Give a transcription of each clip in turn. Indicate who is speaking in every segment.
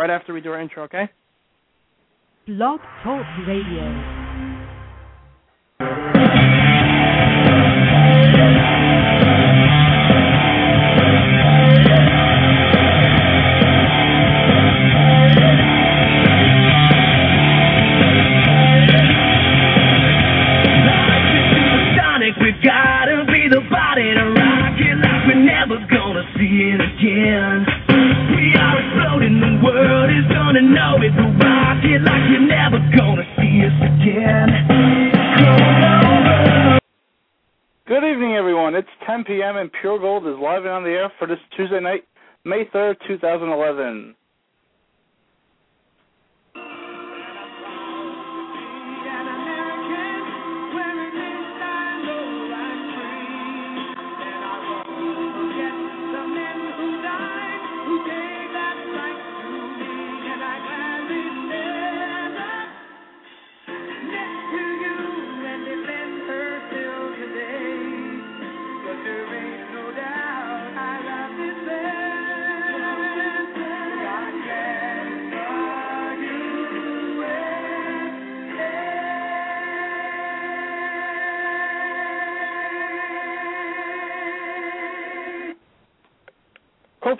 Speaker 1: right after we do our intro, okay?
Speaker 2: Blog Talk Radio.
Speaker 3: 10 p.m. and Pure Gold is live and on the air for this Tuesday night, May 3rd, 2011.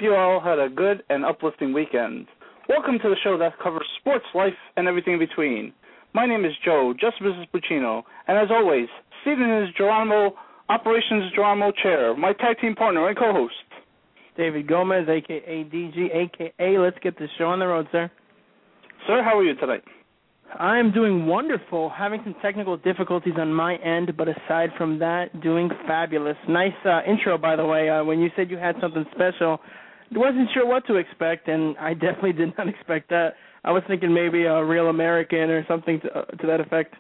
Speaker 3: Hope you all had a good and uplifting weekend. Welcome to the show that covers sports, life, and everything in between. My name is Joe, just Mrs. Buccino, and as always, seated is Geronimo Operations Geronimo chair, my tag team partner and co-host.
Speaker 1: David Gomez, aka DG, aka Let's get the show on the road, sir.
Speaker 3: Sir, how are you tonight?
Speaker 1: I'm doing wonderful. Having some technical difficulties on my end, but aside from that, doing fabulous. Nice uh, intro, by the way. Uh, when you said you had something special, wasn't sure what to expect, and I definitely did not expect that. I was thinking maybe a real American or something to, uh, to that effect.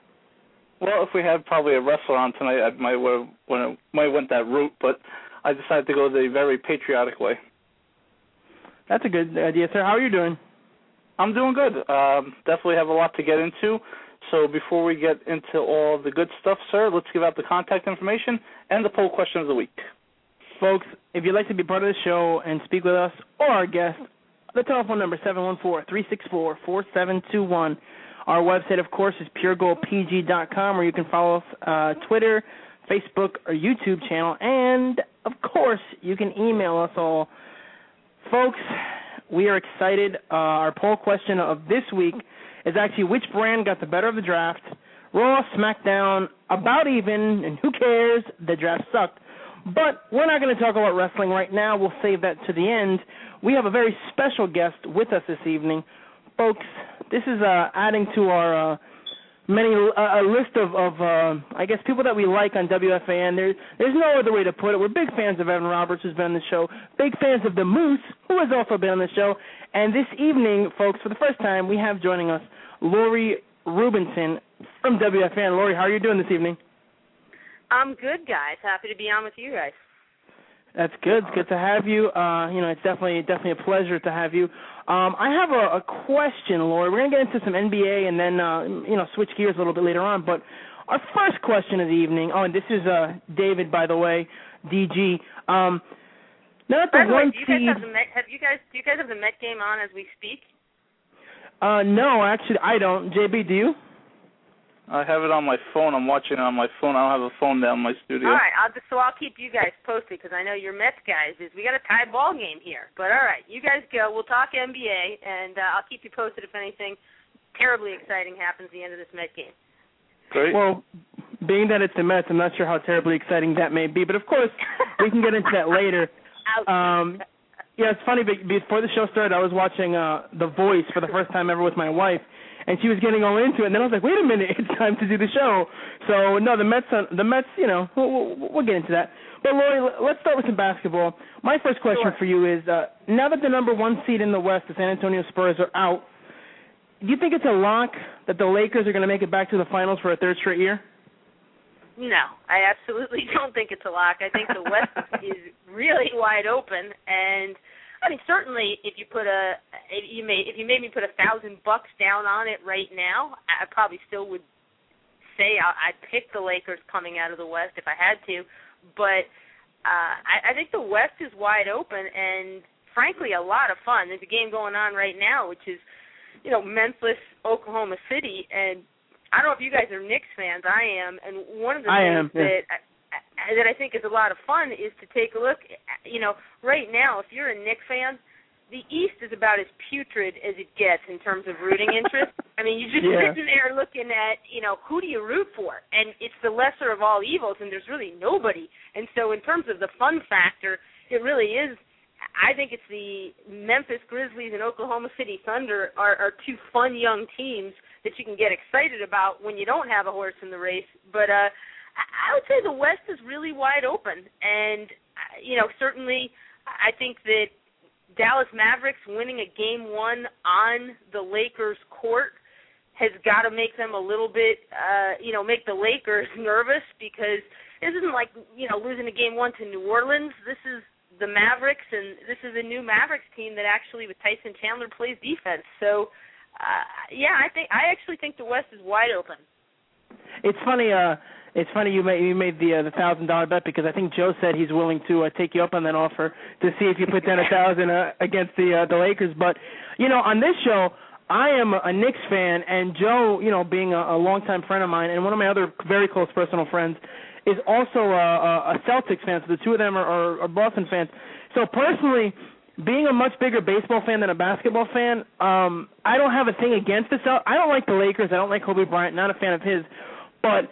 Speaker 3: Well, if we had probably a wrestler on tonight, I might have went, might went that route, but I decided to go the very patriotic way.
Speaker 1: That's a good idea, sir. How are you doing?
Speaker 3: I'm doing good. Um, definitely have a lot to get into. So before we get into all the good stuff, sir, let's give out the contact information and the poll question of the week.
Speaker 1: Folks, if you'd like to be part of the show and speak with us or our guests, the telephone number is 714-364-4721. Our website, of course, is puregoldpg.com, where you can follow us uh, Twitter, Facebook, or YouTube channel, and of course, you can email us all. Folks, we are excited. Uh, our poll question of this week is actually which brand got the better of the draft? Raw, SmackDown, about even, and who cares? The draft sucked. But we're not going to talk about wrestling right now. We'll save that to the end. We have a very special guest with us this evening, folks. This is uh, adding to our uh, many uh, a list of, of uh, I guess people that we like on WFAN. There, there's no other way to put it. We're big fans of Evan Roberts, who's been on the show. Big fans of the Moose, who has also been on the show. And this evening, folks, for the first time, we have joining us Lori Rubinson from WFAN. Lori, how are you doing this evening?
Speaker 4: I'm good, guys. Happy to be on with you guys.
Speaker 1: That's good. It's good to have you. Uh, you know, it's definitely definitely a pleasure to have you. Um, I have a, a question, Lori. We're gonna get into some NBA and then uh, you know switch gears a little bit later on. But our first question of the evening. Oh, and this is uh, David, by the way, DG. Um, now that the
Speaker 4: By the way,
Speaker 1: one
Speaker 4: do you guys have the Met? Have you guys? Do you guys have the Met game on as we speak?
Speaker 1: Uh, no, actually, I don't. JB, do you?
Speaker 3: I have it on my phone. I'm watching it on my phone. I don't have a phone down in my studio.
Speaker 4: All right, I'll just, so I'll keep you guys posted because I know your Mets guys is we got a tie ball game here. But all right, you guys go. We'll talk NBA, and uh, I'll keep you posted if anything terribly exciting happens at the end of this Met game.
Speaker 3: Great.
Speaker 1: Well, being that it's the Mets, I'm not sure how terribly exciting that may be. But of course, we can get into that later. Um, yeah, it's funny. But before the show started, I was watching uh The Voice for the first time ever with my wife, and she was getting all into it. And then I was like, "Wait a minute, it's time to do the show." So no, the Mets. The Mets. You know, we'll, we'll, we'll get into that. But Lori, let's start with some basketball. My first question
Speaker 4: Sure.
Speaker 1: for you is: uh, Now that the number one seed in the West, the San Antonio Spurs, are out, do you think it's a lock that the Lakers are going to make it back to the finals for a third straight year?
Speaker 4: No, I absolutely don't think it's a lock. I think the West is really wide open, and I mean certainly if you put a if you made if you made me put a thousand bucks down on it right now, I probably still would say I, I'd pick the Lakers coming out of the West if I had to, but uh, I, I think the West is wide open, and frankly a lot of fun. There's a game going on right now, which is you know Memphis, Oklahoma City, and I don't know if you guys are Knicks fans. I am, and one of the
Speaker 1: I
Speaker 4: things
Speaker 1: am, yeah.
Speaker 4: that I, that I think is a lot of fun is to take a look. You know, right now, if you're a Knicks fan, the East is about as putrid as it gets in terms of rooting interest. I mean, you're just
Speaker 1: Yeah.
Speaker 4: sitting there looking at, you know, who do you root for? And it's the lesser of all evils, and there's really nobody. And so, in terms of the fun factor, it really is. I think it's the Memphis Grizzlies and Oklahoma City Thunder are, are two fun young teams that you can get excited about when you don't have a horse in the race. But uh, I would say the West is really wide open, and uh, you know, certainly, I think that Dallas Mavericks winning a game one on the Lakers court has got to make them a little bit, uh, you know, make the Lakers nervous because this isn't like you know losing a game one to New Orleans. This is the Mavericks, and this is a new Mavericks team that actually, with Tyson Chandler, plays defense. So, uh, yeah, I think I actually think the West is wide open.
Speaker 1: It's funny. Uh, it's funny you made you made the uh, the thousand dollar bet because I think Joe said he's willing to uh, take you up on that offer to see if you put down a thousand uh, against the uh, the Lakers. But you know, on this show, I am a Knicks fan, and Joe, you know, being a, a longtime friend of mine and one of my other very close personal friends, is also a, a, Celtics fan. So the two of them are, are, are Boston fans. So personally, being a much bigger baseball fan than a basketball fan, um, I don't have a thing against the Celtics. I don't like the Lakers. I don't like Kobe Bryant. Not a fan of his, but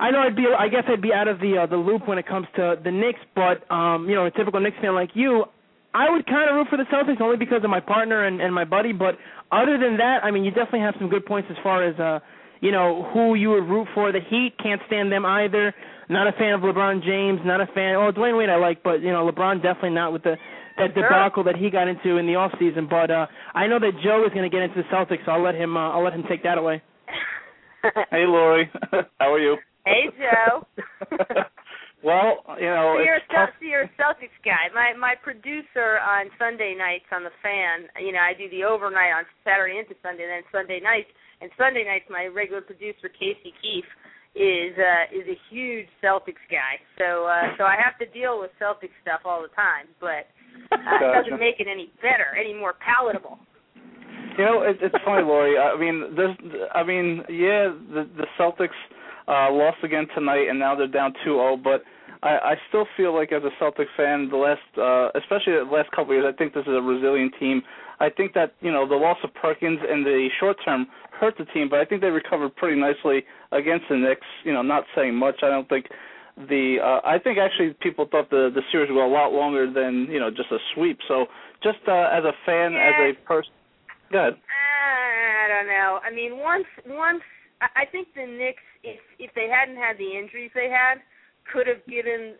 Speaker 1: I know I'd be. I guess I'd be out of the uh, the loop when it comes to the Knicks. But um, you know, a typical Knicks fan like you, I would kind of root for the Celtics only because of my partner and, and my buddy. But other than that, I mean, you definitely have some good points as far as uh, you know who you would root for. The Heat can't stand them either. Not a fan of LeBron James. Not a fan. Oh, Dwayne Wade I like, but you know LeBron definitely not with the that
Speaker 4: Sure.
Speaker 1: debacle that he got into in the off season. But uh, I know that Joe is going to get into the Celtics, so I'll let him. Uh, I'll let him take that away.
Speaker 3: Hey, Lori. How are you?
Speaker 4: Hey, Joe.
Speaker 3: well, you know,
Speaker 4: so you're, a
Speaker 3: tough.
Speaker 4: So you're a Celtics guy. My my producer on Sunday nights on the Fan. You know, I do the overnight on Saturday into Sunday, and then Sunday nights. And Sunday nights, my regular producer Casey Keefe is uh is a huge Celtics guy. So uh so I have to deal with Celtics stuff all the time, but uh, it doesn't make it any better, any more palatable.
Speaker 3: You know, it, it's funny, Lori. I mean, there's, I mean, yeah, the the Celtics uh lost again tonight, and now they're down 2-0. But I, I still feel like, as a Celtics fan, the last, uh especially the last couple of years, I think this is a resilient team. I think that you know the loss of Perkins in the short term hurt the team, but I think they recovered pretty nicely against the Knicks. You know, not saying much. I don't think the uh, I think actually people thought the the series would go a lot longer than you know just a sweep. So just uh, as a fan, as a person, go ahead.
Speaker 4: I don't know. I mean, once once I think the Knicks, if if they hadn't had the injuries they had, could have given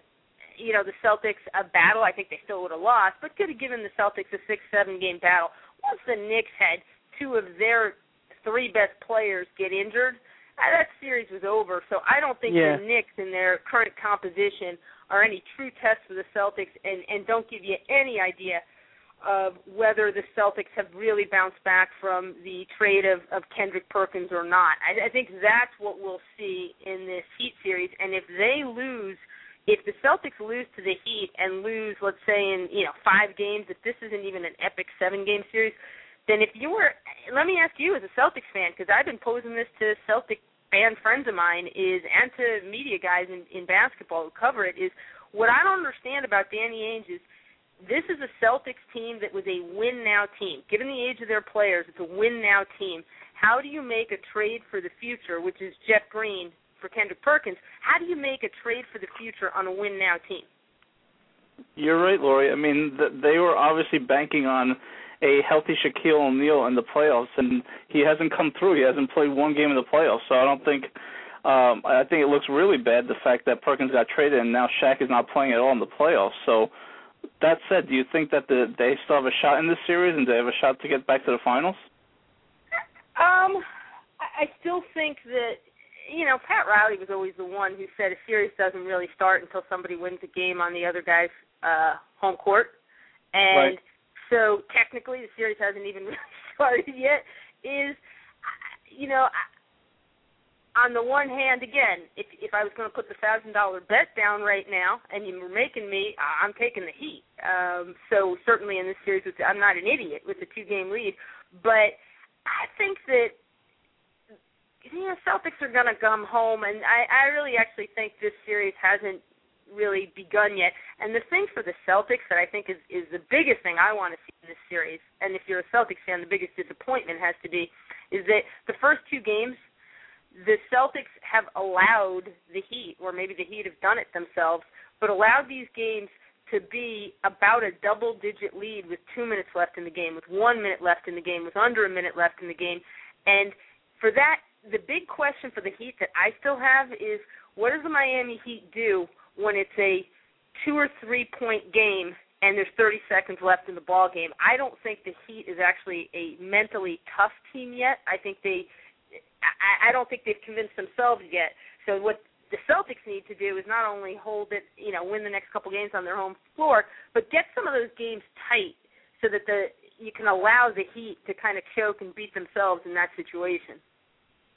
Speaker 4: you know the Celtics a battle. I think they still would have lost, but could have given the Celtics a six seven game battle. Once the Knicks had two of their three best players get injured, uh, that series was over. So I don't think
Speaker 1: Yeah.
Speaker 4: the Knicks in their current composition are any true test for the Celtics, and and don't give you any idea of whether the Celtics have really bounced back from the trade of, of Kendrick Perkins or not. I, I think that's what we'll see in this Heat series. And if they lose, if the Celtics lose to the Heat and lose, let's say in you know five games, if this isn't even an epic seven game series, then if you were, let me ask you as a Celtics fan, because I've been posing this to Celtic fan friends of mine is and to media guys in, in basketball who cover it is what I don't understand about Danny Ainge is this is a Celtics team that was a win now team. Given the age of their players, it's a win now team. How do you make a trade for the future, which is Jeff Green for Kendrick Perkins? How do you make a trade for the future on a win now team?
Speaker 3: You're right, Lori. I mean, th- they were obviously banking on a healthy Shaquille O'Neal in the playoffs, and he hasn't come through. He hasn't played one game in the playoffs, so I don't think. Um, I think it looks really bad the fact that Perkins got traded and now Shaq is not playing at all in the playoffs. So, that said, do you think that the, they still have a shot in this series and they have a shot to get back to the finals?
Speaker 4: Um, I still think that you know Pat Riley was always the one who said a series doesn't really start until somebody wins a game on the other guy's uh home court, and
Speaker 3: Right.
Speaker 4: so technically the series hasn't even really started yet. Is you know I, on the one hand, again, if if I was going to put the thousand dollar bet down right now, and you were making me, I'm taking the Heat. Um, so certainly in this series, with I'm not an idiot with the two game lead, but I think that you know Celtics are going to come home, and I I really actually think this series hasn't really begun yet. And the thing for the Celtics that I think is is the biggest thing I want to see in this series, and if you're a Celtics fan, the biggest disappointment has to be, is that the first two games, the Celtics have allowed the Heat, or maybe the Heat have done it themselves, but allowed these games to be about a double digit lead with two minutes left in the game, with one minute left in the game, with under a minute left in the game. And for that, the big question for the Heat that I still have is what does the Miami Heat do when it's a two or three point game and there's 30 seconds left in the ball game. I don't think the Heat is actually a mentally tough team yet. I think they, I, I don't think they've convinced themselves yet. So what the Celtics need to do is not only hold it, you know, win the next couple games on their home floor, but get some of those games tight so that the you can allow the Heat to kind of choke and beat themselves in that situation.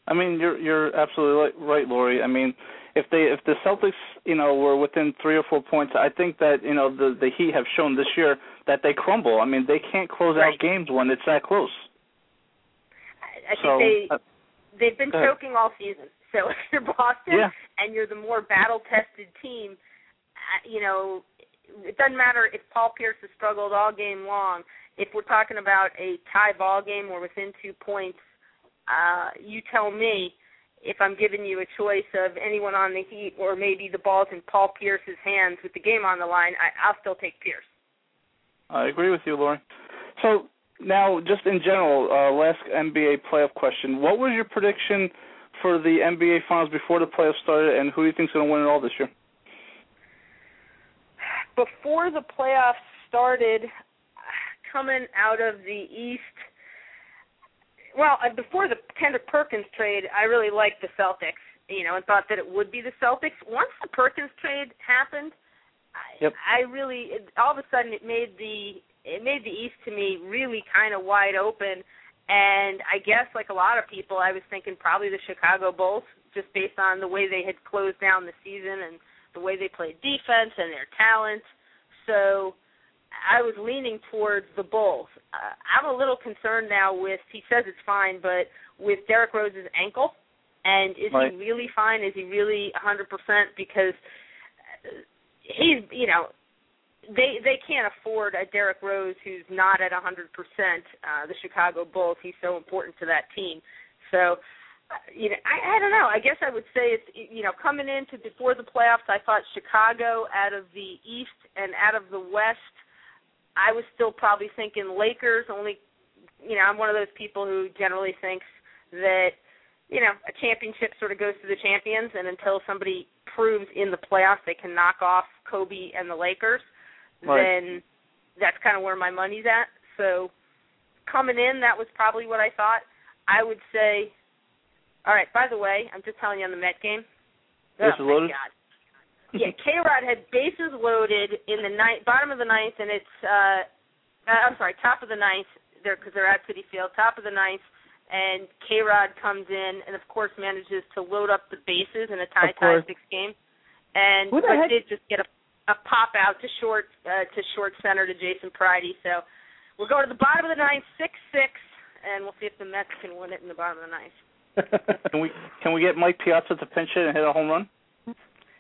Speaker 3: I mean, you're you're absolutely right, Lori. I mean, if they if the Celtics, you know, were within three or four points, I think that you know the the Heat have shown this year that they crumble. I mean, they can't close
Speaker 4: right.
Speaker 3: out games when it's that close.
Speaker 4: I, I
Speaker 3: so,
Speaker 4: think they
Speaker 3: uh,
Speaker 4: they've been choking all season. So if you're Boston
Speaker 3: yeah.
Speaker 4: and you're the more battle tested team, uh, you know, it doesn't matter if Paul Pierce has struggled all game long. If we're talking about a tie ball game or within two points, uh, you tell me if I'm giving you a choice of anyone on the Heat or maybe the ball's in Paul Pierce's hands with the game on the line, I, I'll still take Pierce.
Speaker 3: I agree with you, Lauren. So now, just in general, uh, last NBA playoff question: What was your prediction for the NBA Finals before the playoffs started, and who do you think's going to win it all this year?
Speaker 4: Before the playoffs started, coming out of the East well, uh, before the Kendrick Perkins trade, I really liked the Celtics, you know, and thought that it would be the Celtics. Once the Perkins trade happened,
Speaker 3: yep.
Speaker 4: I, I really all of a sudden it made the it made the East to me really kind of wide open. And I guess, like a lot of people, I was thinking probably the Chicago Bulls, just based on the way they had closed down the season and the way they played defense and their talent. So I was leaning towards the Bulls. Uh, I'm a little concerned now with. He says it's fine, but with Derrick Rose's ankle, and is
Speaker 3: right.
Speaker 4: he really fine? Is he really 100%? Because he's, you know, they they can't afford a Derrick Rose who's not at 100%. Uh, the Chicago Bulls. He's so important to that team. So you know, I, I don't know. I guess I would say it's you know coming into before the playoffs, I thought Chicago out of the East and out of the West I was still probably thinking Lakers. Only, you know, I'm one of those people who generally thinks that you know a championship sort of goes to the champions, and until somebody proves in the playoffs they can knock off Kobe and the Lakers,
Speaker 3: right.
Speaker 4: then that's kind of where my money's at. So coming in, that was probably what I thought. I would say, all right. By the way, I'm just telling you on the Met game.
Speaker 3: Bases
Speaker 4: oh,
Speaker 3: loaded.
Speaker 4: God yeah, K Rod had bases loaded in the ninth, bottom of the ninth, and it's uh, uh I'm sorry, top of the ninth. There because they're at Citi Field, top of the ninth, and K Rod comes in and of course manages to load up the bases in a tie tie six game, and but did just get a a pop out to short uh, to short center to Jason Pridie. So we'll go to the bottom of the ninth, six six, and we'll see if the Mets can win it in the bottom of the ninth.
Speaker 3: can we can we get Mike Piazza to pinch it and hit a home run?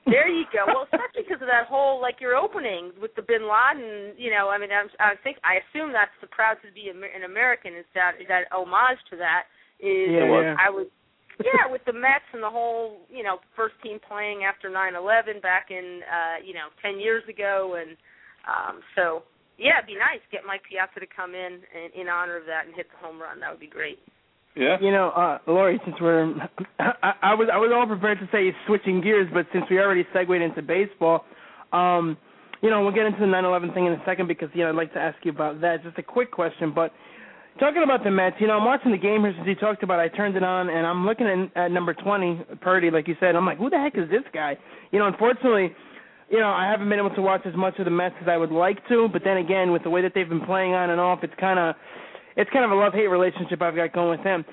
Speaker 4: There you go. Well, especially because of that whole like your opening with the Bin Laden. You know, I mean, I'm, I think I assume that's the proud to be an American. Is that that homage to that? Is
Speaker 1: Yeah, yeah.
Speaker 4: I was yeah with the Mets and the whole you know first team playing after nine eleven back in uh, you know ten years ago, and um, so yeah, it'd be nice get Mike Piazza to come in, in in honor of that and hit the home run. That would be great.
Speaker 3: Yeah.
Speaker 1: You know, uh, Lori, since we're, I, I was I was all prepared to say switching gears, but since we already segued into baseball, um, you know, we'll get into the 9/11 thing in a second because you know I'd like to ask you about that. Just a quick question, but talking about the Mets, you know, I'm watching the game here since you talked about. it. I turned it on and I'm looking at, at number 20, Pridie, like you said. I'm like, who the heck is this guy? You know, unfortunately. You know, I haven't been able to watch as much of the Mets as I would like to, but then again, with the way that they've been playing on and off, it's kind of it's kind of a love hate relationship I've got going with him.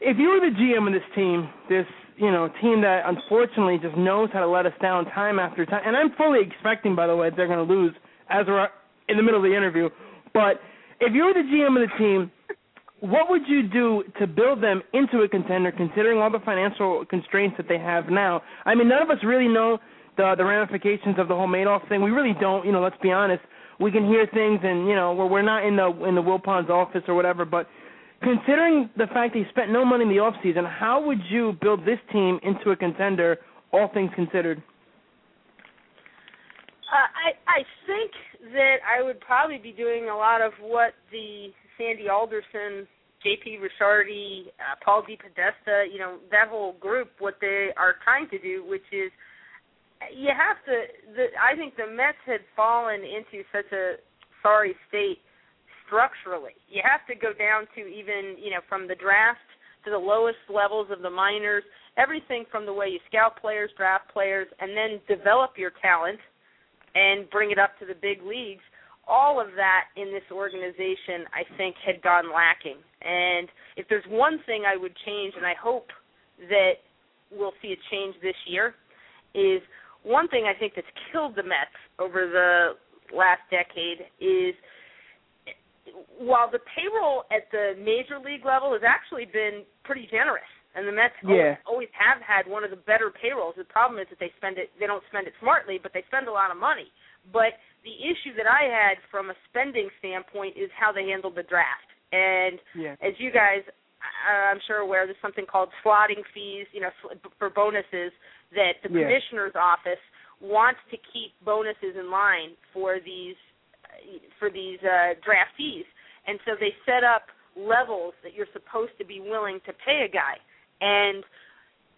Speaker 1: if you were the GM of this team, this you know team that unfortunately just knows how to let us down time after time, and I'm fully expecting, by the way, they're going to lose as we're in the middle of the interview. But if you were the GM of the team, what would you do to build them into a contender, considering all the financial constraints that they have now? I mean, none of us really know the the ramifications of the whole Madoff thing. We really don't. You know, let's be honest. We can hear things, and you know, where we're not in the in the Wilpons office or whatever. But considering the fact that he spent no money in the off season, how would you build this team into a contender, all things considered?
Speaker 4: Uh, I I think that I would probably be doing a lot of what the Sandy Alderson, J.P. Ricciardi, uh, Paul DePodesta, you know, that whole group, what they are trying to do, which is you have to. The, I think the Mets had fallen into such a sorry state structurally. You have to go down to even, you know, from the draft to the lowest levels of the minors, everything from the way you scout players, draft players, and then develop your talent and bring it up to the big leagues. All of that in this organization, I think, had gone lacking. And if there's one thing I would change, and I hope that we'll see a change this year, is one thing I think that's killed the Mets over the last decade is while the payroll at the major league level has actually been pretty generous, and the Mets
Speaker 1: yeah.
Speaker 4: always, always have had one of the better payrolls. The problem is that they spend it they don't spend it smartly, but they spend a lot of money. But the issue that I had from a spending standpoint is how they handled the draft. And
Speaker 1: yeah.
Speaker 4: as you guys I'm sure aware there's something called slotting fees, you know, for bonuses that the
Speaker 1: yeah.
Speaker 4: commissioner's office wants to keep bonuses in line for these for these uh, draftees, and so they set up levels that you're supposed to be willing to pay a guy, and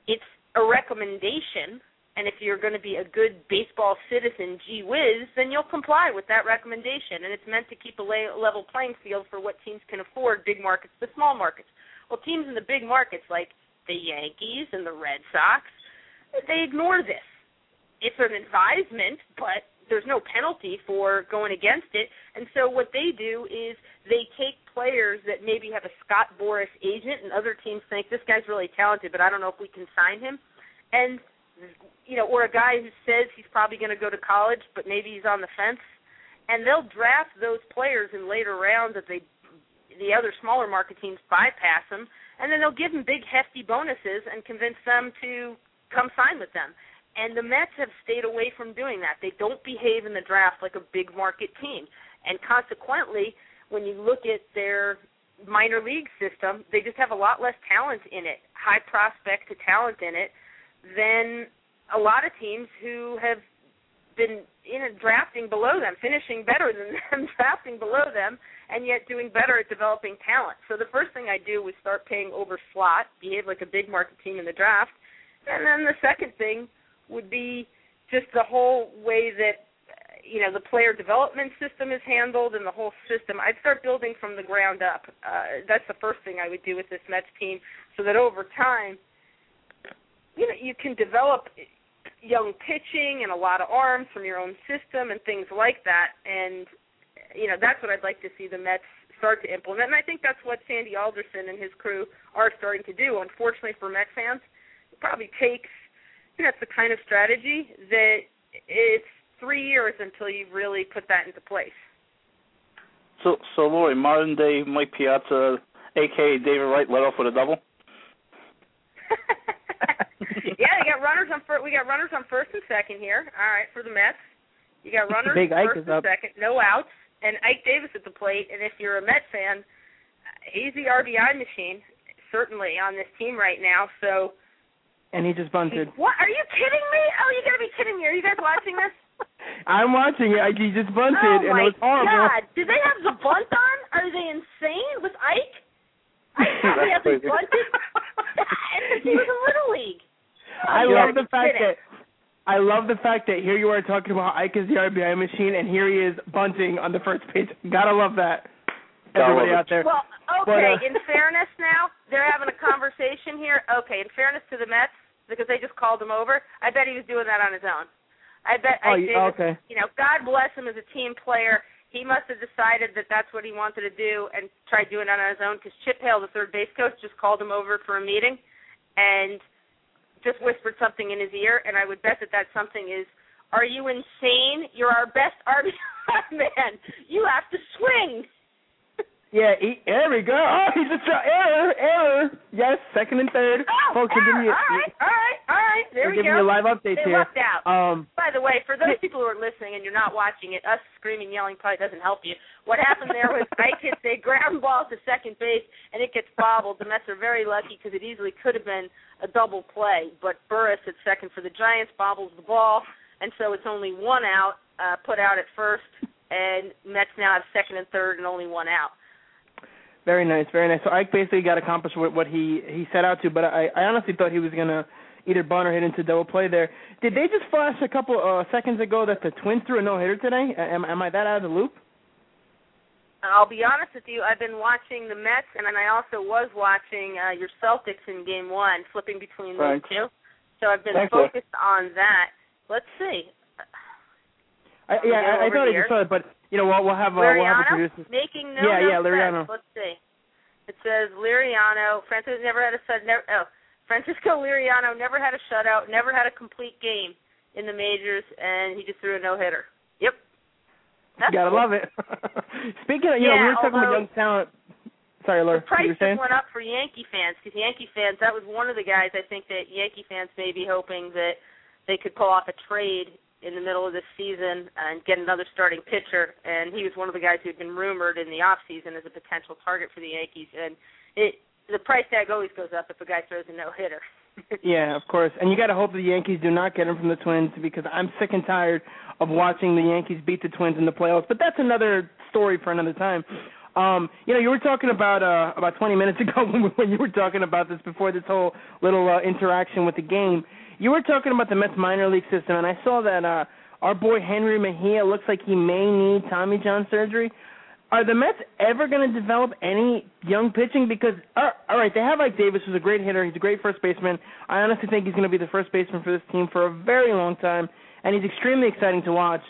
Speaker 4: it's a recommendation. And if you're going to be a good baseball citizen, gee whiz, then you'll comply with that recommendation. And it's meant to keep a level playing field for what teams can afford, big markets to small markets. Well, teams in the big markets like the Yankees and the Red Sox, they ignore this. It's an advisement, but there's no penalty for going against it. And so what they do is they take players that maybe have a Scott Boras agent and other teams think this guy's really talented, but I don't know if we can sign him. And you know, or a guy who says he's probably going to go to college, but maybe he's on the fence. And they'll draft those players in later rounds that they the other smaller market teams bypass them, and then they'll give them big hefty bonuses and convince them to come sign with them. And the Mets have stayed away from doing that. They don't behave in the draft like a big market team, and consequently, when you look at their minor league system, they just have a lot less talent in it, high prospect to talent in it, than a lot of teams who have been in a drafting below them, finishing better than them, drafting below them, and yet doing better at developing talent. So the first thing I do was start paying over slot, behave like a big market team in the draft, and then the second thing would be just the whole way that you know the player development system is handled and the whole system. I'd start building from the ground up. Uh, that's the first thing I would do with this Mets team, so that over time, you know, you can develop young pitching and a lot of arms from your own system and things like that. And you know that's what I'd like to see the Mets start to implement. And I think that's what Sandy Alderson and his crew are starting to do. Unfortunately for Mets fans, it probably takes you know, that's the kind of strategy that it's three years until you really put that into place.
Speaker 3: So, so Lori, modern day Mike Piazza, aka David Wright, let off with a double.
Speaker 4: yeah, you got runners on first. We got runners on first and second here. All right, for the Mets. You got runners
Speaker 1: Big Ike
Speaker 4: first
Speaker 1: is
Speaker 4: and
Speaker 1: up.
Speaker 4: second, no outs, and Ike Davis at the plate. And if you're a Met fan, he's the RBI machine certainly on this team right now. So.
Speaker 1: And he just bunted.
Speaker 4: What? Are you kidding me? Oh, you gotta be kidding me! Are you guys watching this?
Speaker 1: I'm watching it. He just bunted,
Speaker 4: oh
Speaker 1: and
Speaker 4: my
Speaker 1: it was horrible.
Speaker 4: God! Did they have the bunt on? Are they insane with Ike? Ike probably
Speaker 3: That's
Speaker 4: hasn't
Speaker 3: crazy.
Speaker 4: bunted. and he was a Little League.
Speaker 1: I
Speaker 4: Oh, you
Speaker 1: love the fact that I love the fact that here you are talking about Ike is the RBI machine, and here he is bunting on the first pitch. Gotta love that. Everybody out there.
Speaker 4: Well,
Speaker 1: But,
Speaker 4: okay.
Speaker 1: uh,
Speaker 4: in fairness, now they're having a conversation here. Okay, in fairness to the Mets, because they just called him over. I bet he was doing that on his own. I bet.
Speaker 1: oh,
Speaker 4: Ike
Speaker 1: you- okay.
Speaker 4: You know, God bless him as a team player. he must have decided that that's what he wanted to do and tried doing it on his own because Chip Hale, the third base coach, just called him over for a meeting and just whispered something in his ear. And I would bet that that something is, "Are you insane? You're our best RBI man. You have to swing."
Speaker 1: Yeah, he, there we go. Oh, he's a. Error, error. Yes, second and third.
Speaker 4: Oh,
Speaker 1: Folks, we're giving you,
Speaker 4: all right, all right, all right. There
Speaker 1: giving
Speaker 4: go.
Speaker 1: you live updates
Speaker 4: they
Speaker 1: here.
Speaker 4: lucked out.
Speaker 1: Um,
Speaker 4: By the way, for those people who are listening and you're not watching it, us screaming, yelling probably doesn't help you. What happened there was Ike hits a ground ball to second base and it gets bobbled. The Mets are very lucky because it easily could have been a double play, but Burriss at second for the Giants bobbles the ball, and so it's only one out, uh, put out at first, and Mets now have second and third and only one out.
Speaker 1: Very nice, very nice. So Ike basically got accomplished what, what he he set out to, but I I honestly thought he was gonna either bunt or hit into double play there. Did they just flash a couple uh, seconds ago that the Twins threw a no hitter today? Am am I that out of the loop?
Speaker 4: I'll be honest with you. I've been watching the Mets, and then I also was watching uh, your Celtics in Game One, flipping between
Speaker 3: Thanks.
Speaker 4: those two. So I've been
Speaker 3: Thank you.
Speaker 4: focused on that. Let's see.
Speaker 1: I, yeah, I, I thought I
Speaker 4: here.
Speaker 1: just saw it, but you know we'll, we'll have uh, we'll have
Speaker 4: Liriano
Speaker 1: producers.
Speaker 4: making no
Speaker 1: Yeah,
Speaker 4: no
Speaker 1: yeah, Liriano.
Speaker 4: Let's see. It says Liriano. Francisco never had a shut. Never, oh, Francisco Liriano never had a shutout. Never had a complete game in the majors, and he just threw a no hitter. Yep. That's
Speaker 1: Gotta
Speaker 4: cool.
Speaker 1: love it. Speaking of, you know, we
Speaker 4: Yeah,
Speaker 1: were talking about young talent. Sorry, Laura.
Speaker 4: The
Speaker 1: what
Speaker 4: price
Speaker 1: you were saying?
Speaker 4: just went up for Yankee fans because Yankee fans. That was one of the guys I think that Yankee fans may be hoping that they could pull off a trade in the middle of this season and get another starting pitcher. And he was one of the guys who had been rumored in the off season as a potential target for the Yankees. And it the price tag always goes up if a guy throws a no hitter.
Speaker 1: Yeah, of course. And you got to hope the Yankees do not get him from the Twins because I'm sick and tired of watching the Yankees beat the Twins in the playoffs. But that's another story for another time. Um, you know, you were talking about uh, about 20 minutes ago when, you were talking about this before this whole little uh, interaction with the game. You were talking about the Mets minor league system, and I saw that uh, our boy Jenrry Mejia looks like he may need Tommy John surgery. Are the Mets ever going to develop any young pitching? Because uh, all right, they have Ike Davis, who's a great hitter. He's a great first baseman. I honestly think he's going to be the first baseman for this team for a very long time, and he's extremely exciting to watch.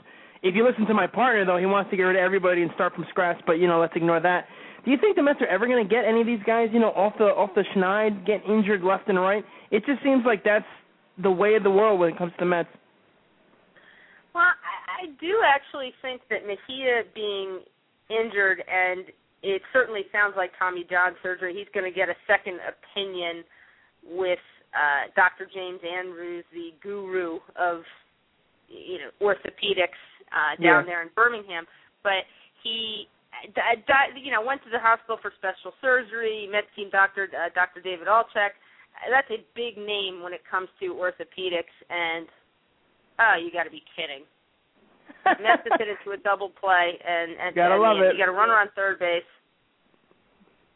Speaker 1: If you listen to my partner, though, he wants to get rid of everybody and start from scratch. But you know, let's ignore that. Do you think the Mets are ever going to get any of these guys, you know, off the off the schneid, get injured left and right? It just seems like that's the way of the world when it comes to the Mets.
Speaker 4: Well, I, I do actually think that Mejia being injured, and it certainly sounds like Tommy John surgery, he's going to get a second opinion with uh, Dr. James Andrews, the guru of you know orthopedics uh, down
Speaker 1: Yeah.
Speaker 4: there in Birmingham. But he, d- d- you know, went to the hospital for special surgery. Met team doctor, uh, Dr. David Altchek. That's a big name when it comes to orthopedics, and oh, you got to be kidding. Mets has hit into a double play, and and
Speaker 1: Gotta
Speaker 4: I
Speaker 1: love it.
Speaker 4: You got a runner on third base,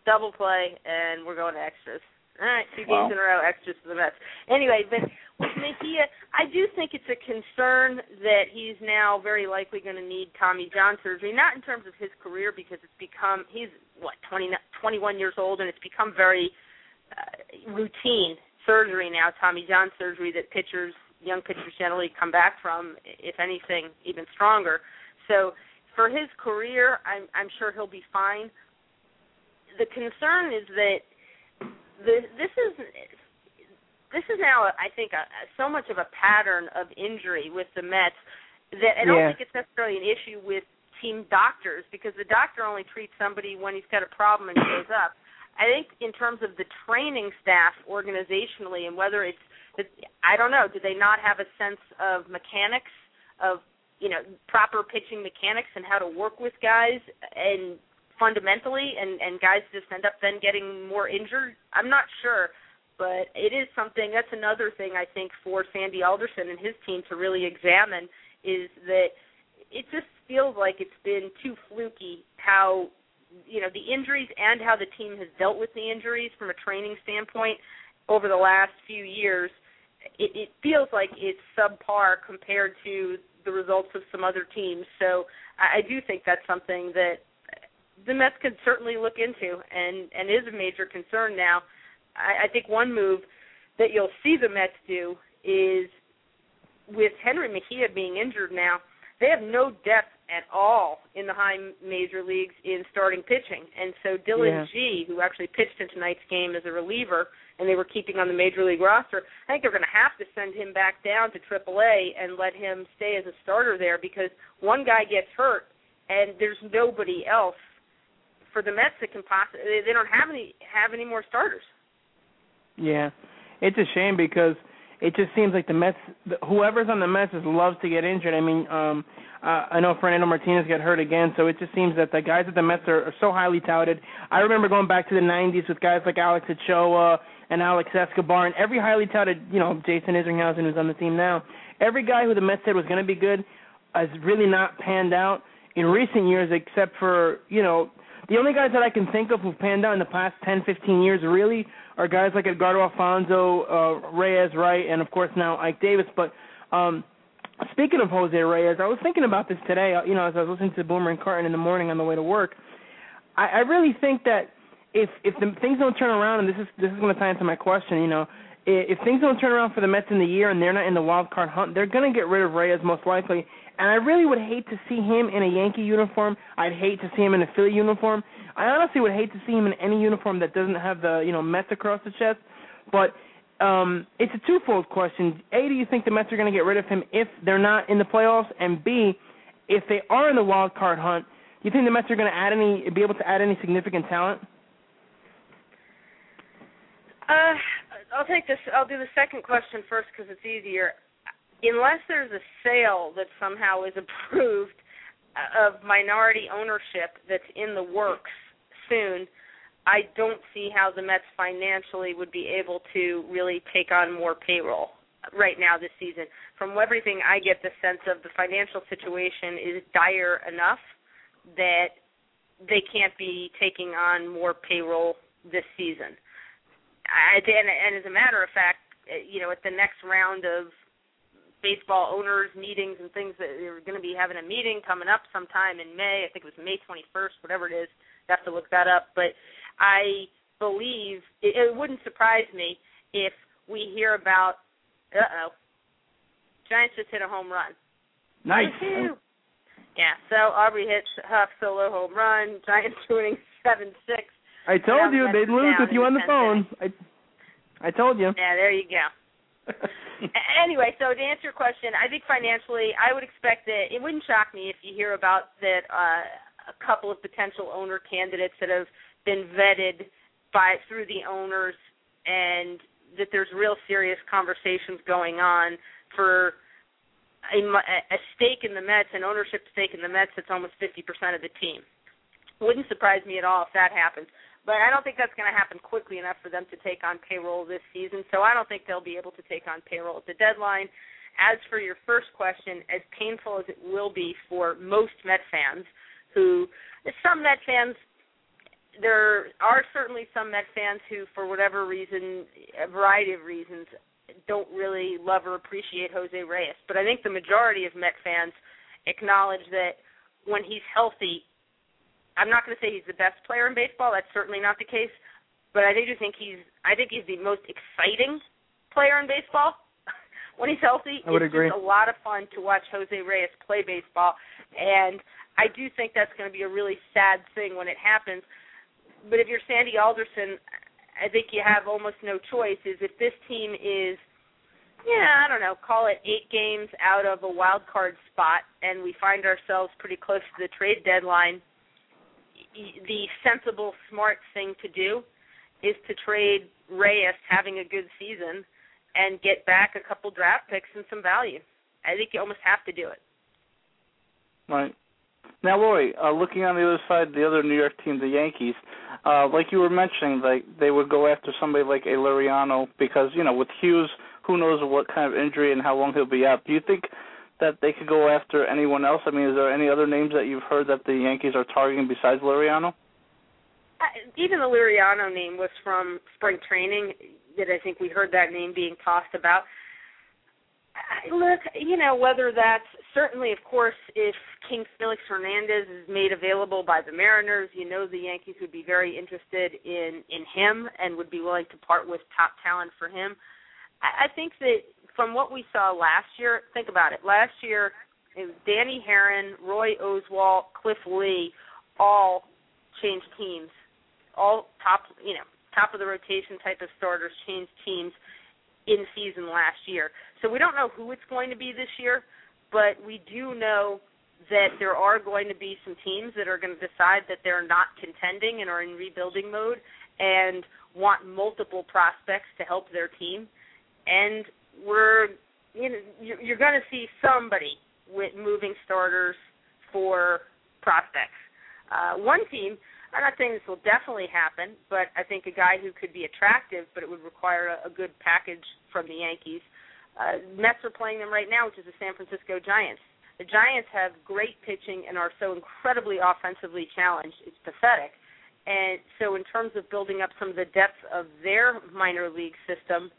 Speaker 4: double play, and we're going to extras. All right, two
Speaker 3: Wow.
Speaker 4: games in a row, extras for the Mets. Anyway, but with Mejia, I do think it's a concern that he's now very likely going to need Tommy John surgery. Not in terms of his career, because it's become he's what 20, 21 years old, and it's become very uh, routine surgery now. Tommy John surgery that pitchers, young pitchers generally come back from, if anything, even stronger. So for his career, I'm I'm sure he'll be fine. The concern is that the, this is this is now, I think, a, so much of a pattern of injury with the Mets that I don't
Speaker 1: Yeah.
Speaker 4: think it's necessarily an issue with team doctors because the doctor only treats somebody when he's got a problem and shows up. I think in terms of the training staff organizationally and whether it's I don't know, do they not have a sense of mechanics of you know proper pitching mechanics and how to work with guys and fundamentally and and guys just end up then getting more injured? I'm not sure. But it is something that's another thing i think for sandy alderson and his team to really examine is that it just feels like it's been too fluky how you know the injuries and how the team has dealt with the injuries from a training standpoint over the last few years it, it feels like it's subpar compared to the results of some other teams. So I, I do think that's something that the Mets could certainly look into, and and is a major concern now. I, I think one move that you'll see the Mets do is with Jenrry Mejia being injured now, they have no depth at all in the high major leagues in starting pitching. And so Dillon
Speaker 1: Yeah.
Speaker 4: Gee, who actually pitched in tonight's game as a reliever, and they were keeping on the major league roster, I think they're going to have to send him back down to AAA and let him stay as a starter there because one guy gets hurt and there's nobody else for the Mets that can possibly they don't have any have any more starters.
Speaker 1: Yeah, it's a shame because it just seems like the Mets, whoever's on the Mets, just loves to get injured. I mean, um, uh, I know Fernando Martinez got hurt again, so it just seems that the guys at the Mets are, are so highly touted. I remember going back to the '90s with guys like Alex Ochoa and Alex Escobar, and every highly touted, you know, Jason Isringhausen, who's on the team now. Every guy who the Mets said was going to be good has really not panned out in recent years, except for you know the only guys that I can think of who've panned out in the past 10, 15 years really are guys like Edgardo Alfonzo, uh, Reyes, right, and of course now Ike Davis. But um, speaking of Jose Reyes, I was thinking about this today. uh, You know, as I was listening to Boomer and Carton in the morning on the way to work, I, I really think that if if the, things don't turn around, and this is this is going to tie into my question, you know, i- if things don't turn around for the Mets in the year and they're not in the wild card hunt, they're going to get rid of Reyes most likely. And I really would hate to see him in a Yankee uniform. I'd hate to see him in a Philly uniform. I honestly would hate to see him in any uniform that doesn't have the you know Mets across the chest. But um, it's a twofold question. A, do you think the Mets are going to get rid of him if they're not in the playoffs? And B, if they are in the wild card hunt, do you think the Mets are going to add any, be able to add any significant talent?
Speaker 4: Uh, I'll take this. I'll do the second question first because it's easier. Unless there's a sale that somehow is approved uh, of minority ownership that's in the works soon, I don't see how the Mets financially would be able to really take on more payroll right now this season. From everything I get the sense of the financial situation is dire enough that they can't be taking on more payroll this season. I, and, and as a matter of fact, uh, you know, at the next round of baseball owners meetings and things that they're going to be having a meeting coming up sometime in May. I think it was May 21st, whatever it is. I have to look that up. But I believe it, it wouldn't surprise me if we hear about. Uh oh, Giants just hit a home run.
Speaker 1: Nice.
Speaker 4: Woohoo. Yeah, so Aubrey hits Huff solo home run. Giants winning seven six.
Speaker 1: I told you they'd lose with you on the phone. I I told you.
Speaker 4: Yeah, there you go. Anyway, so to answer your question, I think financially, I would expect that it wouldn't shock me if you hear about that uh, a couple of potential owner candidates that have been vetted by through the owners, and that there's real serious conversations going on for a, a stake in the Mets, an ownership stake in the Mets that's almost 50% of the team. Wouldn't surprise me at all if that happens. But I don't think that's going to happen quickly enough for them to take on payroll this season. So I don't think they'll be able to take on payroll at the deadline. As for your first question, as painful as it will be for most Met fans, who some Met fans, there are certainly some Met fans who, for whatever reason, a variety of reasons, don't really love or appreciate Jose Reyes. But I think the majority of Met fans acknowledge that when he's healthy, I'm not going to say he's the best player in baseball. That's certainly not the case. But I do think he's I think he's the most exciting player in baseball. when he's healthy,
Speaker 1: I would
Speaker 4: it's
Speaker 1: agree.
Speaker 4: just a lot of fun to watch Jose Reyes play baseball. And I do think that's going to be a really sad thing when it happens. But if you're Sandy Alderson, I think you have almost no choice. Is if this team is yeah, I don't know, call it eight games out of a wild card spot, and we find ourselves pretty close to the trade deadline the sensible, smart thing to do is to trade Reyes having a good season and get back a couple draft picks and some value. I think you almost have to do it.
Speaker 3: Right. Now, Lori, uh, looking on the other side, the other New York team, the Yankees, uh, like you were mentioning, like they would go after somebody like a Liriano because you know with Hughes, who knows what kind of injury and how long he'll be out. Do you think that they could go after anyone else? I mean, is there any other names that you've heard that the Yankees are targeting besides Liriano?
Speaker 4: Uh, Even the Liriano name was from spring training. That I think we heard that name being tossed about. I- Look, you know whether that's certainly, of course, if King Felix Hernandez is made available by the Mariners, you know the Yankees would be very interested in in him and would be willing to part with top talent for him. I, I think that from what we saw last year, think about it. Last year, it was Danny Haren, Roy Oswalt, Cliff Lee, all changed teams, all top you know top of the rotation type of starters changed teams in season last year. So we don't know who it's going to be this year, but we do know that there are going to be some teams that are going to decide that they're not contending and are in rebuilding mode and want multiple prospects to help their team. And we're you know you're going to see somebody with moving starters for prospects. Uh, one team, I'm not saying this will definitely happen, but I think a guy who could be attractive, but it would require a, a good package from the Yankees. Uh, Mets are playing them right now, which is the San Francisco Giants. The Giants have great pitching and are so incredibly offensively challenged. It's pathetic. And so, in terms of building up some of the depth of their minor league system,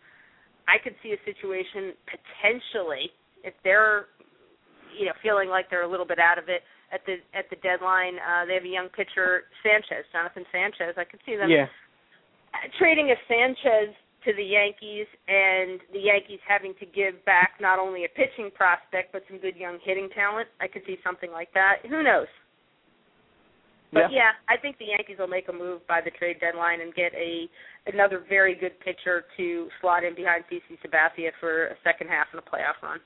Speaker 4: I could see a situation potentially if they're, you know, feeling like they're a little bit out of it at the at the deadline. Uh, they have a young pitcher, Sanchez, Jonathan Sanchez. I could see them
Speaker 1: yeah.
Speaker 4: trading a Sanchez to the Yankees and the Yankees having to give back not only a pitching prospect but some good young hitting talent. I could see something like that. Who knows? But
Speaker 1: yeah.
Speaker 4: yeah, I think the Yankees will make a move by the trade deadline and get a another very good pitcher to slot in behind CC Sabathia for a second half in a playoff run.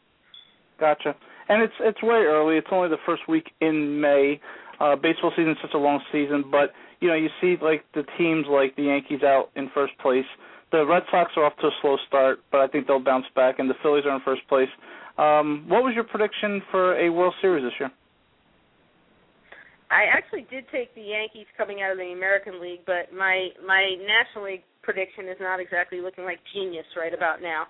Speaker 3: Gotcha. And it's it's way early. It's only the first week in May. Uh baseball season is such a long season, but you know, you see like the teams like the Yankees out in first place. The Red Sox are off to a slow start, but I think they'll bounce back and the Phillies are in first place. Um what was your prediction for a World Series this year?
Speaker 4: I actually did take the Yankees coming out of the American League, but my my National League prediction is not exactly looking like genius right about now.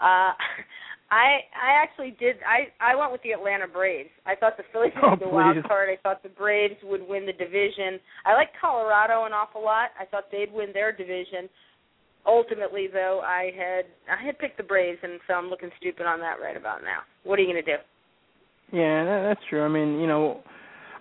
Speaker 4: Uh I I actually did I I went with the Atlanta Braves. I thought the Phillies
Speaker 1: Oh,
Speaker 4: would be the wild card. I thought the Braves would win the division. I like Colorado an awful lot. I thought they'd win their division. Ultimately though, I had I had picked the Braves and so I'm looking stupid on that right about now. What are you going to do?
Speaker 1: Yeah, that, that's true. I mean, you know,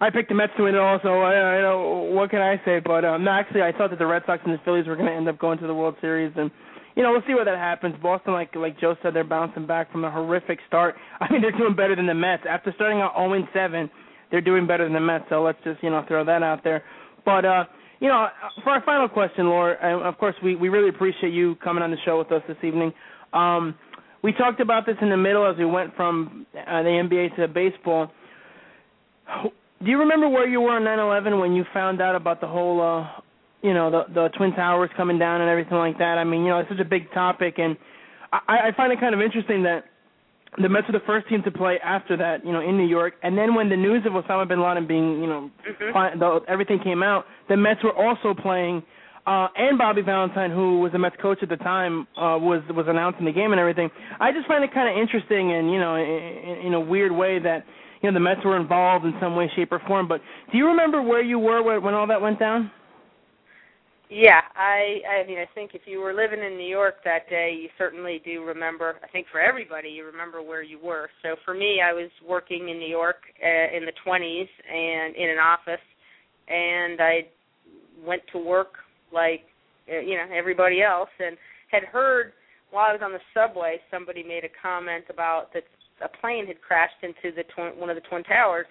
Speaker 1: I picked the Mets to win it also. I, I know what can I say, but um, no, actually, I thought that the Red Sox and the Phillies were going to end up going to the World Series, and you know, we'll see where that happens. Boston, like like Joe said, they're bouncing back from a horrific start. I mean, they're doing better than the Mets after starting out 0 7. They're doing better than the Mets, so let's just you know throw that out there. But uh, you know, for our final question, Lori, and of course, we we really appreciate you coming on the show with us this evening. Um, we talked about this in the middle as we went from uh, the NBA to baseball. Do you remember where you were on 9/11 when you found out about the whole, uh, you know, the the twin towers coming down and everything like that? I mean, you know, it's such a big topic, and I, I find it kind of interesting that the Mets were the first team to play after that, you know, in New York, and then when the news of Osama bin Laden being, you know,
Speaker 4: Mhm.
Speaker 1: fi- the, everything came out, the Mets were also playing. Uh, and Bobby Valentine, who was the Mets coach at the time, uh, was was announcing the game and everything. I just find it kind of interesting, and you know, in, in a weird way that you know the Mets were involved in some way, shape, or form. But do you remember where you were when, all that went down?
Speaker 4: Yeah, I I mean I think if you were living in New York that day, you certainly do remember. I think for everybody, you remember where you were. So for me, I was working in New York uh, in the 20s and in an office, and I went to work like uh, you know everybody else, and had heard while I was on the subway somebody made a comment about that a plane had crashed into the twin, one of the twin towers,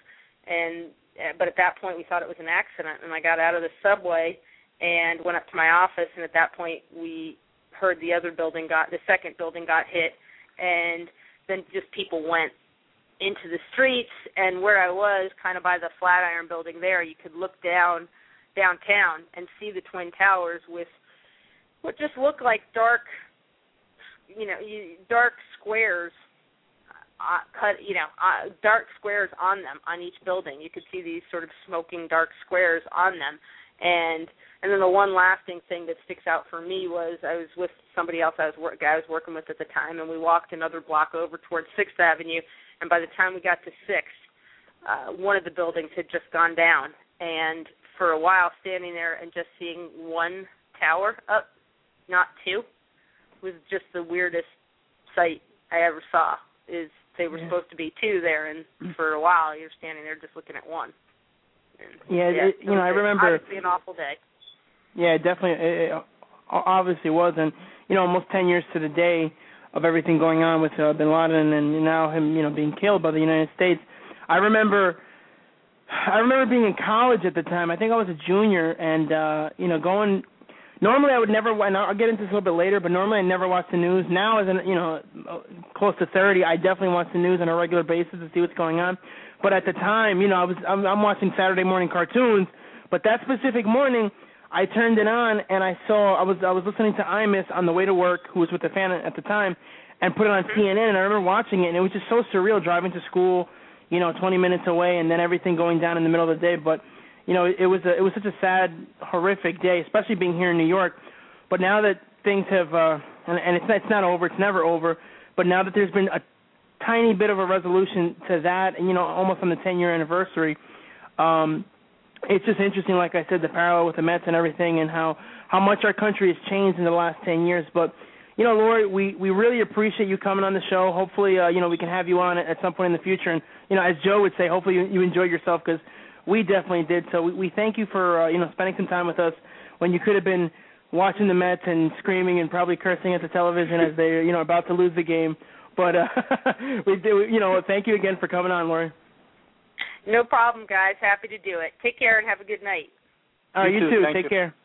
Speaker 4: and uh, but at that point we thought it was an accident, and I got out of the subway and went up to my office and at that point we heard the other building got the second building got hit and then just people went into the streets and where I was kind of by the Flatiron building there you could look down downtown and see the twin towers with what just looked like dark you know dark squares uh, cut you know uh, dark squares on them on each building. You could see these sort of smoking dark squares on them. And and then the one lasting thing that sticks out for me was I was with somebody else I was work I was working with at the time, and we walked another block over towards Sixth Avenue, and by the time we got to Sixth, uh, one of the buildings had just gone down, and for a while standing there and just seeing one tower up, not two, was just the weirdest sight I ever saw. Is they were
Speaker 1: Yeah.
Speaker 4: supposed to be two there, and for a while you're standing there just looking at one. And,
Speaker 1: Yeah, it- you know, I
Speaker 4: it was
Speaker 1: remember-
Speaker 4: Obviously, an awful day.
Speaker 1: Yeah, it definitely. It, it obviously was, and you know, almost ten years to the day of everything going on with uh, Bin Laden, and now him, you know, being killed by the United States. I remember I remember being in college at the time. I think I was a junior, and uh, you know, going. Normally, I would never. And I'll get into this a little bit later, but normally I never watch the news. Now, as an you know, uh, close to thirty, I definitely watch the news on a regular basis to see what's going on. But at the time, you know, I was I'm, I'm watching Saturday morning cartoons. But that specific morning, I turned it on and I saw I was I was listening to Imus on the way to work, who was with the fan at the time, and put it on CNN. And I remember watching it, and it was just so surreal driving to school you know, 20 minutes away, and then everything going down in the middle of the day. But you know, it was a, it was such a sad, horrific day, especially being here in New York. But now that things have, uh, and, and it's it's not over, it's never over. But now that there's been a tiny bit of a resolution to that, and you know, almost on the 10 year anniversary, um, it's just interesting. Like I said, the parallel with the Mets and everything, and how how much our country has changed in the last 10 years. But you know, Lori, we we really appreciate you coming on the show. Hopefully, uh, you know, we can have you on at some point in the future. And you know, as Joe would say, hopefully you, you enjoyed yourself because we definitely did. So we, we thank you for uh, you know spending some time with us when you could have been watching the Mets and screaming and probably cursing at the television as they're you know about to lose the game. But uh, we do, you know, thank you again for coming on, Lori.
Speaker 4: No problem, guys. Happy to do it. Take care and have a good night.
Speaker 1: All right,
Speaker 3: You
Speaker 1: you,
Speaker 3: too.
Speaker 1: too. Take
Speaker 3: you.
Speaker 1: care.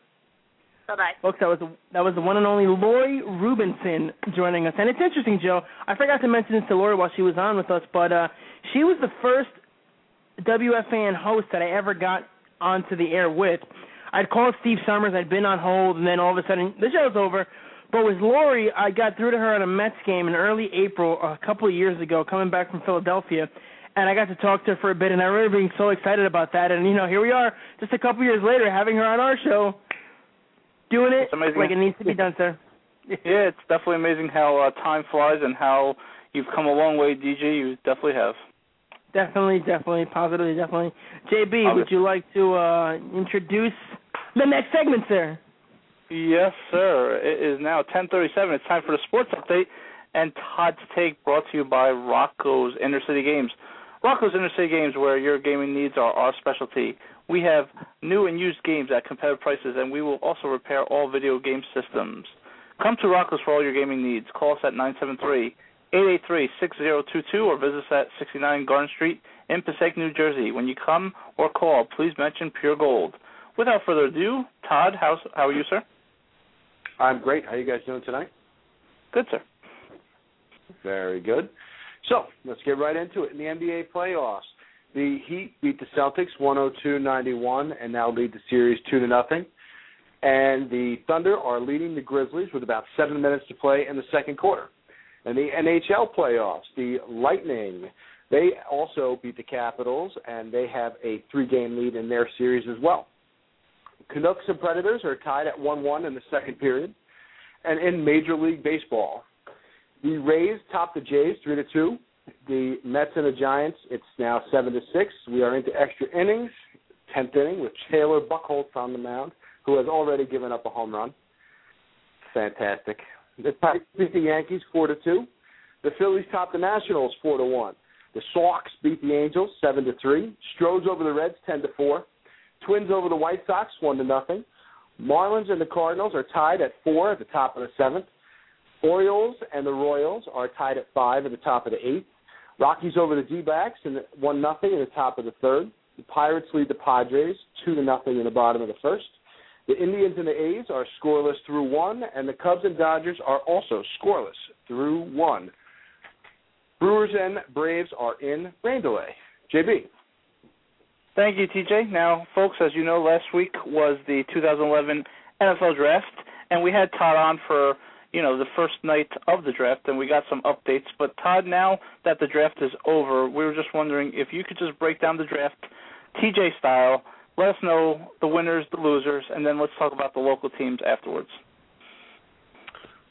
Speaker 4: Bye bye.
Speaker 1: Folks, that was the, that was the one and only Lori Rubinson joining us, and it's interesting, Joe. I forgot to mention this to Lori while she was on with us, but uh, she was the first WFAN host that I ever got onto the air with. I'd called Steve Somers, I'd been on hold, and then all of a sudden the show's over. But with Lori, I got through to her at a Mets game in early April a couple of years ago, coming back from Philadelphia, and I got to talk to her for a bit, and I remember being so excited about that. And you know, here we are, just a couple of years later, having her on our show, doing it like it needs to be done, sir.
Speaker 3: Yeah, it's definitely amazing how uh, time flies and how you've come a long way, DJ. You definitely have.
Speaker 1: Definitely, definitely, positively, definitely. JB,
Speaker 3: I'll
Speaker 1: would you like to uh introduce the next segment, sir?
Speaker 3: Yes, sir. It is now 10:37. It's time for the sports update and Todd's take brought to you by Rocco's Inner City Games. Rocco's Inner City Games, where your gaming needs are our specialty. We have new and used games at competitive prices, and we will also repair all video game systems. Come to Rocco's for all your gaming needs. Call us at 973 883 6022 or visit us at 69 Garden Street in Passaic, New Jersey. When you come or call, please mention Pure Gold. Without further ado, Todd, how's, how are you, sir?
Speaker 5: I'm great. How are you guys doing tonight?
Speaker 3: Good, sir.
Speaker 5: Very good. So let's get right into it. In the NBA playoffs, the Heat beat the Celtics 102-91 and now lead the series two to nothing. And the Thunder are leading the Grizzlies with about seven minutes to play in the second quarter. In the NHL playoffs, the Lightning they also beat the Capitals and they have a three-game lead in their series as well. Canucks and Predators are tied at 1-1 in the second period. And in Major League Baseball, the Rays top the Jays three to two. The Mets and the Giants, it's now seven to six. We are into extra innings, tenth inning with Taylor Buchholz on the mound, who has already given up a home run. Fantastic. The Tigers beat the Yankees four to two. The Phillies top the Nationals four to one. The Sox beat the Angels seven to three. Stros over the Reds ten to four. Twins over the White Sox one to nothing. Marlins and the Cardinals are tied at four at the top of the seventh. Orioles and the Royals are tied at five at the top of the eighth. Rockies over the D-backs and one nothing in the top of the third. The Pirates lead the Padres two to nothing in the bottom of the first. The Indians and the A's are scoreless through one, and the Cubs and Dodgers are also scoreless through one. Brewers and Braves are in rain delay. JB.
Speaker 3: Thank you, TJ. Now, folks, as you know, last week was the 2011 NFL Draft, and we had Todd on for you know the first night of the draft, and we got some updates. But Todd, now that the draft is over, we were just wondering if you could just break down the draft, TJ style. Let us know the winners, the losers, and then let's talk about the local teams afterwards.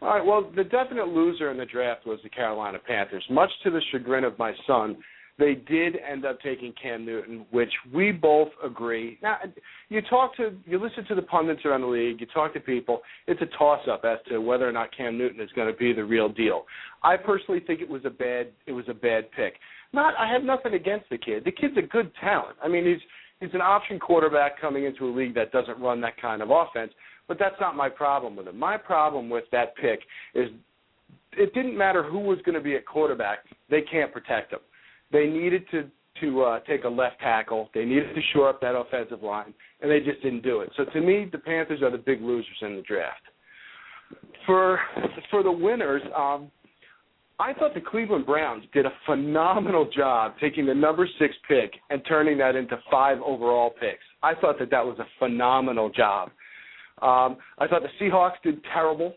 Speaker 5: All right. Well, the definite loser in the draft was the Carolina Panthers. Much to the chagrin of my son, they did end up taking Cam Newton, which we both agree. Now, you talk to, you listen to the pundits around the league, you talk to people. It's a toss-up as to whether or not Cam Newton is going to be the real deal. I personally think it was a bad, it was a bad pick. Not, I have nothing against the kid. The kid's a good talent. I mean, he's he's an option quarterback coming into a league that doesn't run that kind of offense. But that's not my problem with him. My problem with that pick is it didn't matter who was going to be at quarterback. They can't protect him. They needed to to uh, take a left tackle. They needed to shore up that offensive line, and they just didn't do it. So to me, the Panthers are the big losers in the draft. For for the winners, um, I thought the Cleveland Browns did a phenomenal job taking the number six pick and turning that into five overall picks. I thought that that was a phenomenal job. Um, I thought the Seahawks did terrible,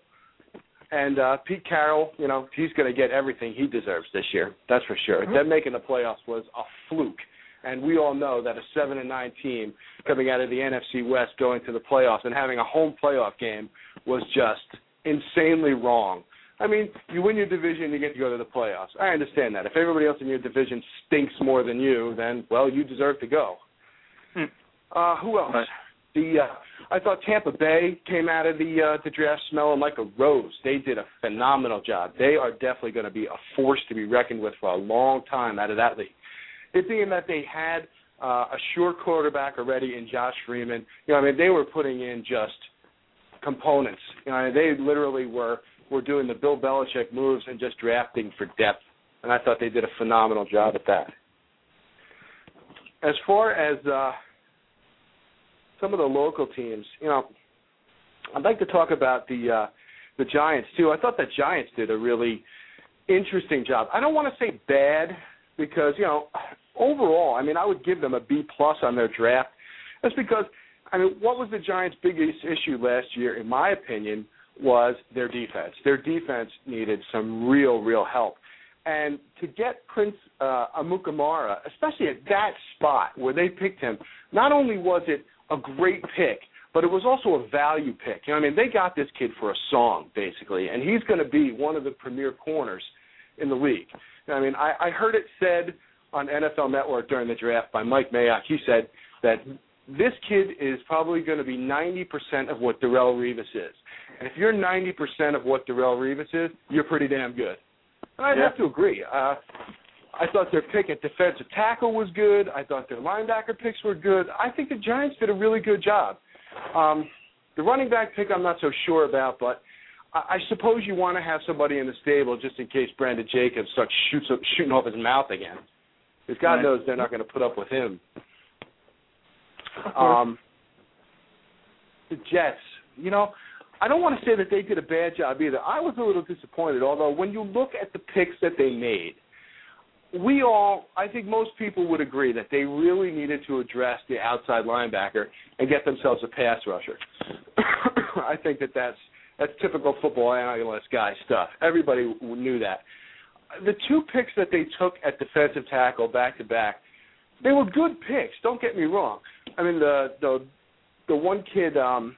Speaker 5: and uh, Pete Carroll, you know, he's going to get everything he deserves this year. That's for sure. Them making the playoffs was a fluke, and we all know that a seven and nine team coming out of the NFC West going to the playoffs and having a home playoff game was just insanely wrong. I mean, you win your division, you get to go to the playoffs. I understand that. If everybody else in your division stinks more than you, then well, you deserve to go.
Speaker 3: Hmm.
Speaker 5: Uh, who else?
Speaker 3: Right.
Speaker 5: The uh, I thought Tampa Bay came out of the uh, the draft smelling like a rose. They did a phenomenal job. They are definitely going to be a force to be reckoned with for a long time out of that league. It being that they had uh, a sure quarterback already in Josh Freeman, you know, I mean, they were putting in just components. You know, they literally were were doing the Bill Belichick moves and just drafting for depth, and I thought they did a phenomenal job at that. As far as uh, some of the local teams, you know, I'd like to talk about the uh, the Giants too. I thought the Giants did a really interesting job. I don't want to say bad because you know overall, I mean, I would give them a B plus on their draft. That's because I mean, what was the Giants' biggest issue last year, in my opinion, was their defense. Their defense needed some real, real help. And to get Prince uh, Amukamara, especially at that spot where they picked him, not only was it a great pick, but it was also a value pick. You know, I mean, they got this kid for a song basically, and he's going to be one of the premier corners in the league. I mean, I, I heard it said on NFL Network during the draft by Mike Mayock. He said that this kid is probably going to be 90% of what Darrelle Revis is. And if you're 90% of what Darrelle Revis is, you're pretty damn good. And I'd
Speaker 3: Yeah.
Speaker 5: have to agree. Uh, I thought their pick at defensive tackle was good. I thought their linebacker picks were good. I think the Giants did a really good job. Um, the running back pick, I'm not so sure about, but I, I suppose you want to have somebody in the stable just in case Brandon Jacobs starts shoots, shooting off his mouth again. Because God
Speaker 3: Right.
Speaker 5: knows they're not going to put up with him. Um, the Jets, you know, I don't want to say that they did a bad job either. I was a little disappointed, although when you look at the picks that they made, we all, I think most people would agree that they really needed to address the outside linebacker and get themselves a pass rusher. I think that that's that's typical football analyst guy stuff. Everybody knew that. The two picks that they took at defensive tackle back to back, they were good picks. Don't get me wrong. I mean the the the one kid, um,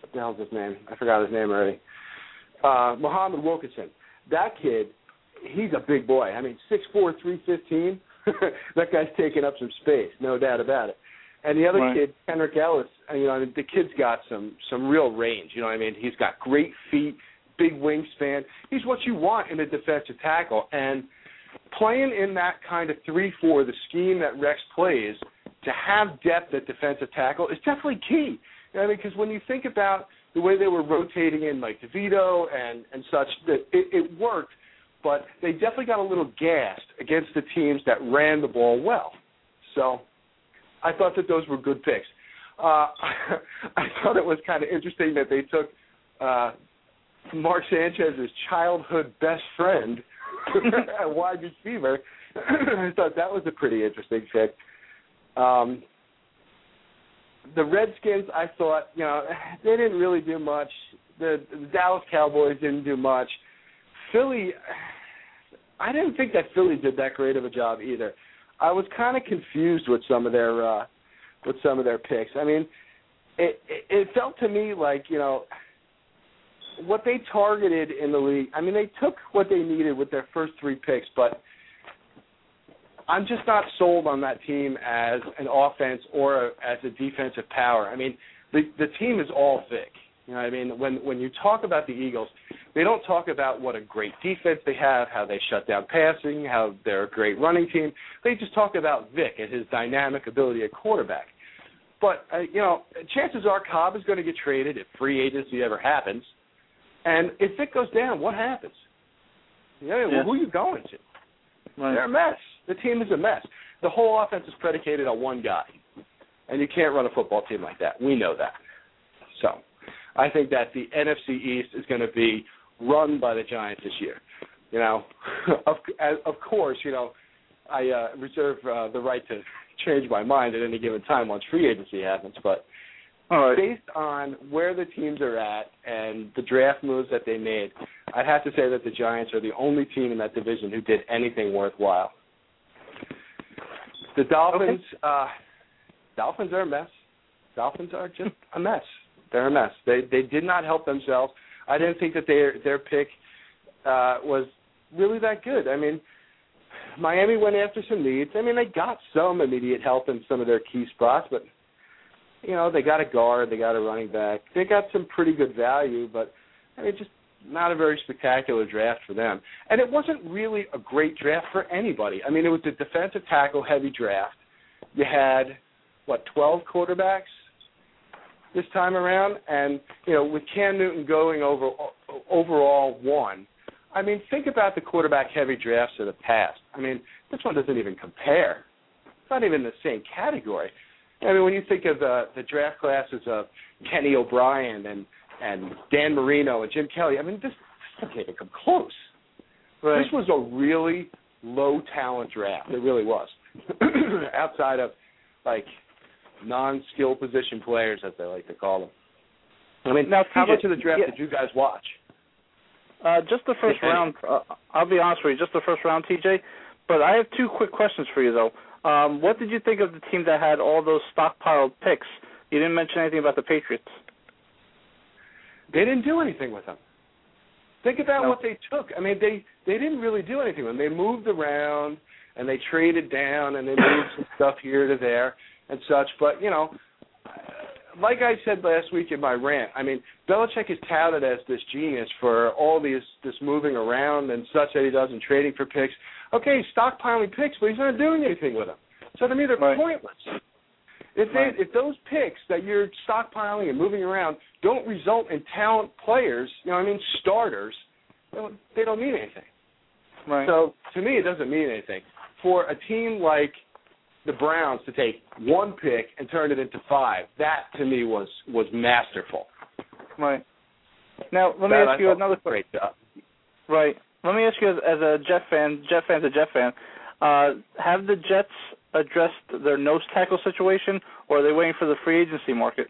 Speaker 5: what the hell's his name? I forgot his name already. Uh, Muhammad Wilkerson. That kid, he's a big boy. I mean, six four, three fifteen. that guy's taking up some space, no doubt about it. And the other
Speaker 3: Right.
Speaker 5: kid, Kendrick Ellis, uh, you know, I mean, the kid's got some some real range. You know what I mean? He's got great feet, big wingspan. He's what you want in a defensive tackle. And playing in that kind of three four, the scheme that Rex plays, to have depth at defensive tackle is definitely key. You know, I mean, because when you think about the way they were rotating in like DeVito and and such, that it, it worked, but they definitely got a little gassed against the teams that ran the ball well. So I thought that those were good picks. Uh, I thought it was kind of interesting that they took uh, Mark Sanchez's childhood best friend at wide receiver. I thought that was a pretty interesting pick. Um, the Redskins, I thought, you know, they didn't really do much. The, the Dallas Cowboys didn't do much. Philly, I didn't think that Philly did that great of a job either. I was kind of confused with some of their uh, with some of their picks. I mean, it, it it felt to me like you know what they targeted in the league. I mean, they took what they needed with their first three picks, but I'm just not sold on that team as an offense or a, as a defensive power. I mean, the the team is all Vic. You know, what I mean, when when you talk about the Eagles, they don't talk about what a great defense they have, how they shut down passing, how they're a great running team. They just talk about Vic and his dynamic ability at quarterback. But uh, you know, chances are Kolb is going to get traded if free agency ever happens. And if Vic goes down, what happens? You know,
Speaker 3: Yeah.
Speaker 5: who are you going to?
Speaker 3: Right.
Speaker 5: They're a mess. The team is a mess. the whole offense is predicated on one guy, and you can't run a football team like that. We know that. So, I think that the NFC East is going to be run by the Giants this year. You know, of of course, you know, I uh, reserve uh, the right to change my mind at any given time once free agency happens, but
Speaker 3: right.
Speaker 5: based on where the teams are at and the draft moves that they made, I'd have to say that the Giants are the only team in that division who did anything worthwhile. The Dolphins, uh, Dolphins are a mess. Dolphins are just a mess. They're a mess. They they did not help themselves. I didn't think that their their pick uh, was really that good. I mean, Miami went after some needs. I mean, they got some immediate help in some of their key spots, but you know, they got a guard, they got a running back, they got some pretty good value, but I mean, just not a very spectacular draft for them. And it wasn't really a great draft for anybody. I mean, it was a defensive tackle heavy draft. You had what, 12 quarterbacks this time around, and you know, with Cam Newton going over overall one. I mean, think about the quarterback heavy drafts of the past. I mean, this one doesn't even compare. It's not even the same category. I mean, when you think of the the draft classes of Kenny O'Brien and and Dan Marino and Jim Kelly, I mean, this, this doesn't even come close.
Speaker 3: Right.
Speaker 5: This was a really low talent draft. It really was. Outside of like non-skill position players, as they like to call them. I mean,
Speaker 3: Now,
Speaker 5: how much of the draft
Speaker 3: yeah.
Speaker 5: did you guys watch?
Speaker 3: Uh, just the first round. Uh, I'll be honest with you, just the first round, TJ. But I have two quick questions for you, though. Um, what did you think of the team that had all those stockpiled picks? You didn't mention anything about the Patriots.
Speaker 5: They didn't do anything with them. Think about
Speaker 3: No.
Speaker 5: what they took. I mean, they they didn't really do anything with them. They moved around and they traded down and they moved some stuff here to there and such. But you know, like I said last week in my rant, I mean, Belichick is touted as this genius for all these this moving around and such that he does and trading for picks. Okay, he's stockpiling picks, but he's not doing anything with them. So to me, they're
Speaker 3: Right.
Speaker 5: pointless. If they
Speaker 3: Right.
Speaker 5: if those picks that you're stockpiling and moving around don't result in talent players, you know, I mean starters, they don't, they don't mean anything.
Speaker 3: Right.
Speaker 5: So to me, it doesn't mean anything. For a team like the Browns to take one pick and turn it into five, that to me was was masterful.
Speaker 3: right. Now let me
Speaker 5: That I
Speaker 3: ask you another question.
Speaker 5: great job.
Speaker 3: Right. Let me ask you, as, as a Jet fan, Jet fan's a Jet fan. Uh, have the Jets addressed their nose tackle situation, or are they waiting for the free agency market?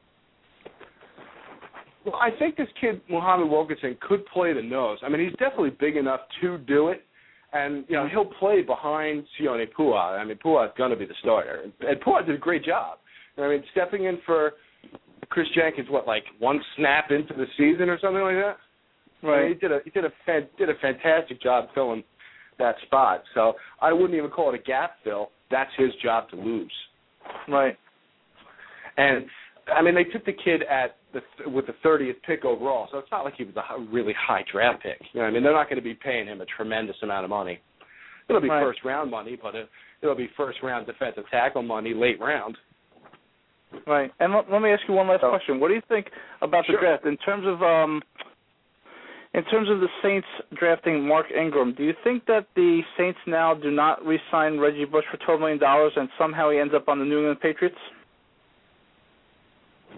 Speaker 5: Well, I think this kid Muhammad Wilkerson could play the nose. I mean, he's definitely big enough to do it, and you know he'll play behind Sione Pouha. I mean, Pouha is going to be the starter, and Pouha did a great job. I mean, stepping in for Chris Jenkins, what like one snap into the season or something like that. I mean, he did a he did a fan, did a fantastic job filling that spot. So I wouldn't even call it a gap fill. That's his job to lose.
Speaker 3: Right.
Speaker 5: And I mean, they took the kid at the with the 30th pick overall, so it's not like he was a really high draft pick. You know, what I mean, they're not going to be paying him a tremendous amount of money. It'll be
Speaker 3: Right.
Speaker 5: first round money, but it, it'll be first round defensive tackle money late round.
Speaker 3: Right. And let, let me ask you one last
Speaker 5: So-
Speaker 3: question. What do you think about the draft in terms of um in terms of the Saints drafting Mark Ingram? Do you think that the Saints now do not re-sign Reggie Bush for twelve million dollars and somehow he ends up on the New England Patriots?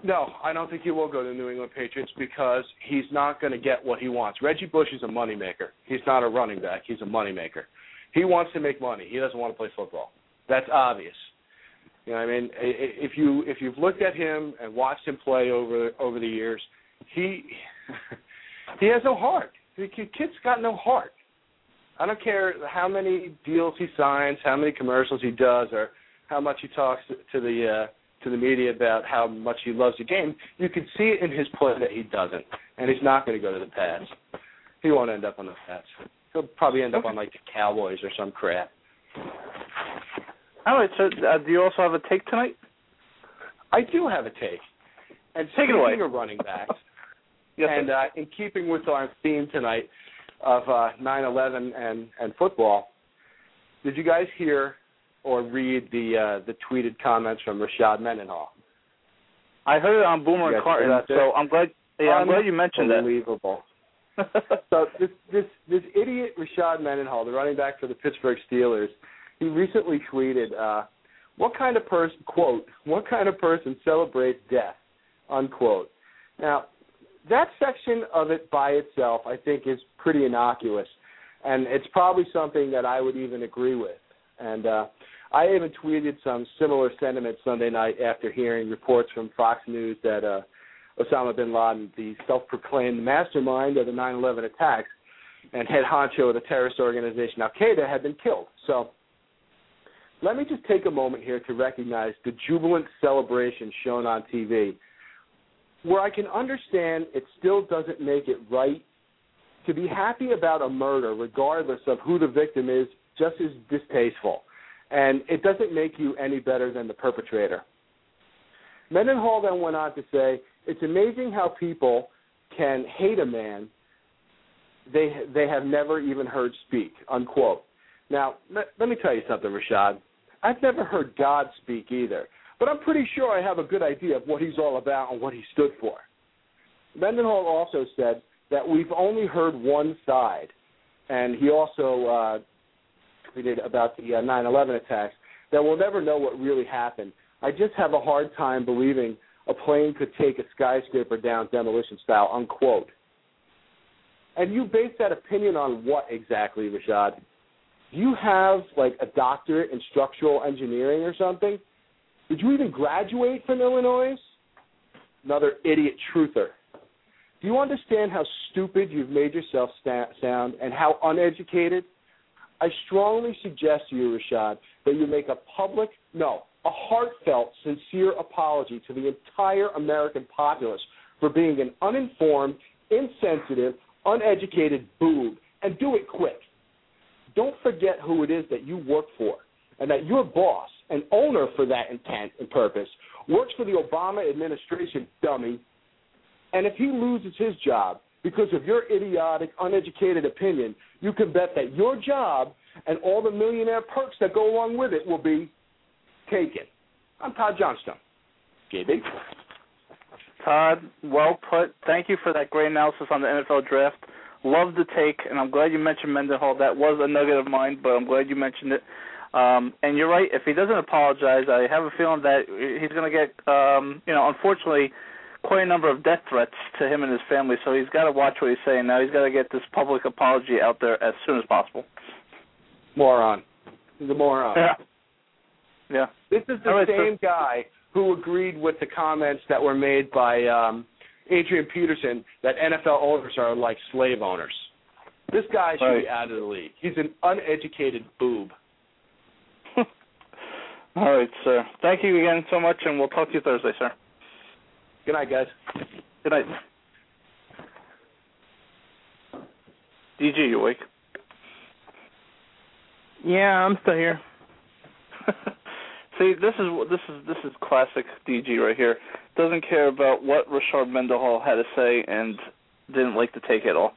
Speaker 5: No, I don't think he will go to the New England Patriots because he's not going to get what he wants. Reggie Bush is a moneymaker. He's not a running back. He's a moneymaker. He wants to make money. He doesn't want to play football. That's obvious. You know, I mean, if you if you've looked at him and watched him play over over the years, he he has no heart. The kid- kid's got no heart. I don't care how many deals he signs, how many commercials he does, or how much he talks to, the uh, to the media about how much he loves the game. You can see it in his play that he doesn't, and he's not going to go to the Pats. He won't end up on the Pats. He'll probably end up on like the Cowboys or some crap.
Speaker 3: All right. So uh, do you also have a take tonight?
Speaker 5: I do have a take. And
Speaker 3: Take it away.
Speaker 5: of running backs,
Speaker 3: Yes.
Speaker 5: and uh, in keeping with our theme tonight of uh, 9/11 and and football, did you guys hear or read the uh, the tweeted comments from Rashad Mendenhall?
Speaker 3: I heard it on Boomer and Carton, so I'm glad. Yeah, I'm glad you mentioned that.
Speaker 5: Unbelievable. So this this this idiot Rashad Mendenhall, the running back for the Pittsburgh Steelers, he recently tweeted, uh, "What kind of person quote? What kind of person celebrates death?" Unquote. Now, that section of it by itself, I think, is pretty innocuous, and it's probably something that I would even agree with. And uh, I even tweeted some similar sentiments Sunday night after hearing reports from Fox News that uh, Osama bin Laden, the self-proclaimed mastermind of the 9/11 attacks and head honcho of the terrorist organization Al Qaeda, had been killed. So. Let me just take a moment here to recognize the jubilant celebration shown on TV where I can understand it still doesn't make it right to be happy about a murder, regardless of who the victim is, just as distasteful. And it doesn't make you any better than the perpetrator. Mendenhall then went on to say, It's amazing how people can hate a man they they have never even heard speak. Unquote. Now, let, let me tell you something, Rashad. I've never heard God speak either. But I'm pretty sure I have a good idea of what he's all about and what he stood for. Mendenhall also said that we've only heard one side, and he also uh, tweeted about the uh, 9/11 attacks that we'll never know what really happened. I just have a hard time believing a plane could take a skyscraper down demolition style. Unquote. And you base that opinion on what exactly, Rashad? Do you have like a doctorate in structural engineering or something? Did you even graduate from Illinois? Another idiot truther. Do you understand how stupid you've made yourself sta- sound and how uneducated? I strongly suggest to you, Rashad, that you make a public, no, a heartfelt, sincere apology to the entire American populace for being an uninformed, insensitive, uneducated boob, and do it quick. Don't forget who it is that you work for and that your boss an owner for that intent and purpose, works for the Obama administration, dummy. And if he loses his job because of your idiotic, uneducated opinion, you can bet that your job and all the millionaire perks that go along with it will be taken. I'm Todd Johnstone. JB.
Speaker 3: Todd, well put. Thank you for that great analysis on the NFL draft. Love the take, and I'm glad you mentioned Mendenhall. That was a nugget of mine, but I'm glad you mentioned it. Um, and you're right. If he doesn't apologize, I have a feeling that he's going to get, um, you know, unfortunately, quite a number of death threats to him and his family. So he's got to watch what he's saying. Now he's got to get this public apology out there as soon as possible.
Speaker 5: Moron. He's a moron.
Speaker 3: Yeah. Yeah.
Speaker 5: This is the
Speaker 3: right,
Speaker 5: same so- guy who agreed with the comments that were made by um, Adrian Peterson that NFL owners are like slave owners. This guy should
Speaker 3: right.
Speaker 5: be out of the league. He's an uneducated boob.
Speaker 3: All right, sir. Thank you again so much, and we'll talk to you Thursday, sir.
Speaker 5: Good night, guys.
Speaker 3: Good night. DG, you awake?
Speaker 1: Yeah, I'm still here.
Speaker 3: See, this is this is this is classic DG right here. Doesn't care about what Rashard Mendenhall had to say, and didn't like to take it all.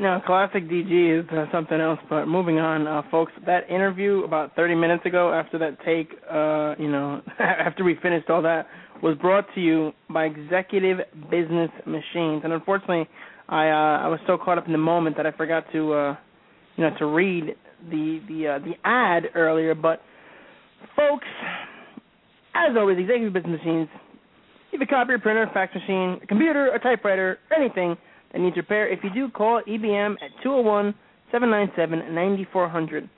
Speaker 1: No, classic DG is uh, something else. But moving on, uh, folks, that interview about 30 minutes ago, after that take, uh, you know, after we finished all that, was brought to you by Executive Business Machines. And unfortunately, I uh, I was so caught up in the moment that I forgot to, uh, you know, to read the the uh, the ad earlier. But folks, as always, Executive Business Machines. You have a copier, printer, fax machine, computer, a typewriter, anything that needs repair. If you do, call EBM at 201 797 9400.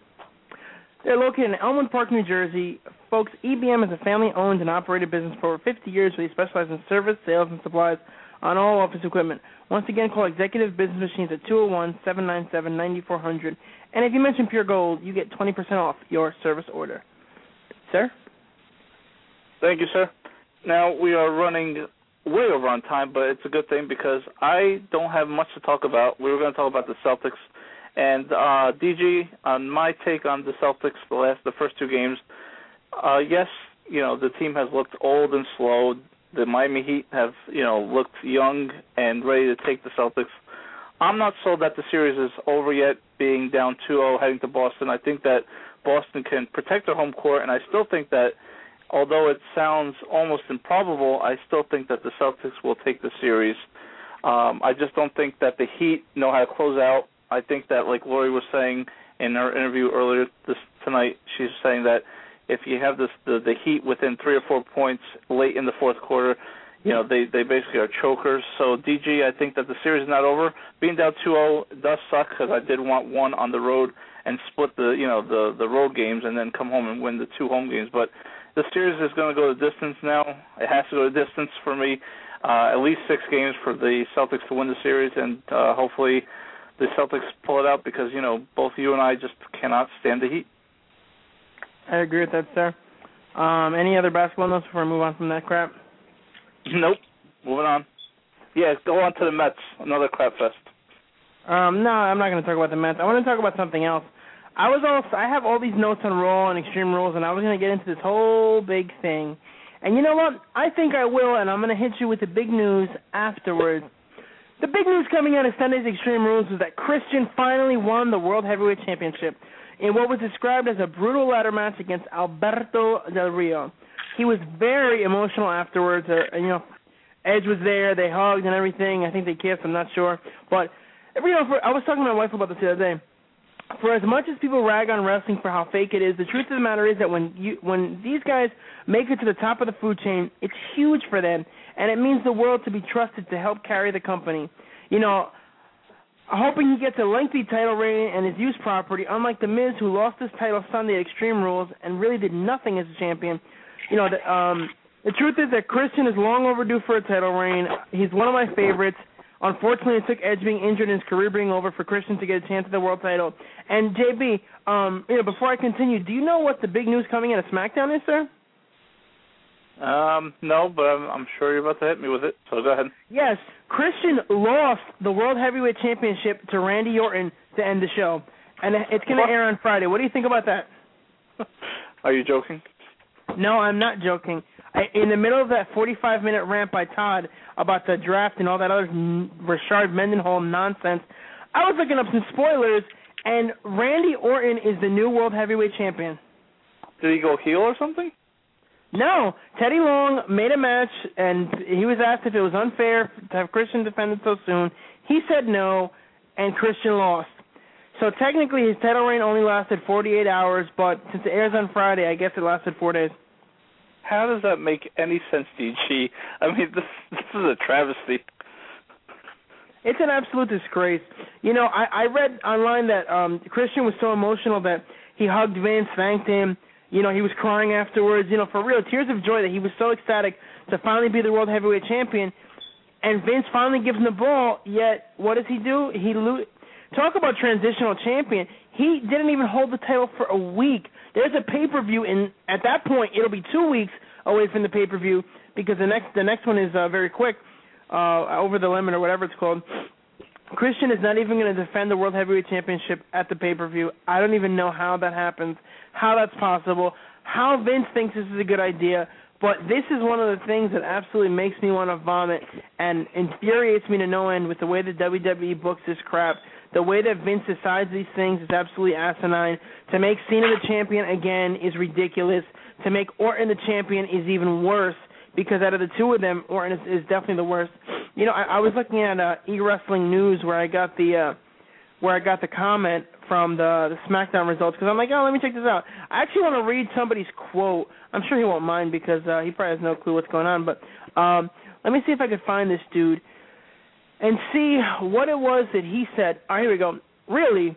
Speaker 1: They're located in Elmwood Park, New Jersey. Folks, EBM is a family owned and operated business for over 50 years where they specialize in service, sales, and supplies on all office equipment. Once again, call Executive Business Machines at 201 797 9400. And if you mention Pure Gold, you get 20% off your service order. Sir?
Speaker 3: Thank you, sir. Now, we are running way over on time, but it's a good thing because I don't have much to talk about. We were going to talk about the Celtics and uh DG on my take on the Celtics the last the first two games. Uh yes, you know, the team has looked old and slow. The Miami Heat have, you know, looked young and ready to take the Celtics. I'm not sold that the series is over yet, being down 2-0 heading to Boston. I think that Boston can protect their home court and I still think that although it sounds almost improbable, I still think that the Celtics will take the series. Um, I just don't think that the Heat know how to close out. I think that, like Lori was saying in her interview earlier this tonight, she's saying that if you have this the, the Heat within three or four points late in the fourth quarter, you know they they basically are chokers. So DG, I think that the series is not over. Being down 2-0 does suck because I did want one on the road and split the you know the the road games and then come home and win the two home games. But the series is going to go the distance now. It has to go the distance for me. Uh, at least six games for the Celtics to win the series, and uh, hopefully the Celtics pull it out because you know both you and I just cannot stand the Heat.
Speaker 1: I agree with that, sir. Um, any other basketball notes before I move on from that crap?
Speaker 3: Nope. Moving on. Yeah, go on to the Mets. Another crap fest.
Speaker 1: Um, no, I'm not going to talk about the Mets. I want to talk about something else. I was all I have all these notes on Raw and Extreme Rules, and I was going to get into this whole big thing. And you know what? I think I will, and I'm going to hit you with the big news afterwards. The big news coming out of Sunday's Extreme Rules was that Christian finally won the World Heavyweight Championship in what was described as a brutal ladder match against Alberto Del Rio. He was very emotional afterwards. Uh, you know, Edge was there. They hugged and everything. I think they kissed. I'm not sure, but you know, for, I was talking to my wife about this the other day. For as much as people rag on wrestling for how fake it is, the truth of the matter is that when you when these guys make it to the top of the food chain, it's huge for them, and it means the world to be trusted to help carry the company. You know, hoping he gets a lengthy title reign and is used properly, unlike The Miz, who lost his title Sunday at Extreme Rules and really did nothing as a champion. You know, the, um, the truth is that Christian is long overdue for a title reign. He's one of my favorites. Unfortunately, it took Edge being injured and his career being over for Christian to get a chance at the world title. And JB, um, you know, before I continue, do you know what the big news coming in at SmackDown is, sir?
Speaker 3: Um, no, but I'm, I'm sure you're about to hit me with it. So go ahead.
Speaker 1: Yes, Christian lost the World Heavyweight Championship to Randy Orton to end the show, and it's going to air on Friday. What do you think about that?
Speaker 3: Are you joking?
Speaker 1: No, I'm not joking. I, in the middle of that 45 minute rant by Todd about the draft and all that other Rashard Mendenhall nonsense, I was looking up some spoilers, and Randy Orton is the new World Heavyweight Champion.
Speaker 3: Did he go heel or something?
Speaker 1: No, Teddy Long made a match, and he was asked if it was unfair to have Christian defended so soon. He said no, and Christian lost. So technically, his title reign only lasted 48 hours, but since it airs on Friday, I guess it lasted four days.
Speaker 3: How does that make any sense, DG? I mean, this this is a travesty.
Speaker 1: It's an absolute disgrace. You know, I, I read online that um Christian was so emotional that he hugged Vince, thanked him. You know, he was crying afterwards. You know, for real, tears of joy that he was so ecstatic to finally be the world heavyweight champion. And Vince finally gives him the ball. Yet, what does he do? He lo- talk about transitional champion. He didn't even hold the title for a week. There's a pay per view, and at that point, it'll be two weeks away from the pay per view because the next the next one is uh, very quick, uh, over the limit or whatever it's called. Christian is not even going to defend the World Heavyweight Championship at the pay per view. I don't even know how that happens, how that's possible, how Vince thinks this is a good idea. But this is one of the things that absolutely makes me want to vomit and infuriates me to no end with the way the WWE books this crap. The way that Vince decides these things is absolutely asinine. To make Cena the champion again is ridiculous. To make Orton the champion is even worse because out of the two of them, Orton is, is definitely the worst. You know, I, I was looking at uh, E Wrestling News where I got the uh, where I got the comment from the the SmackDown results because I'm like, oh, let me check this out. I actually want to read somebody's quote. I'm sure he won't mind because uh, he probably has no clue what's going on. But um, let me see if I could find this dude and see what it was that he said. Right, here we go. Really,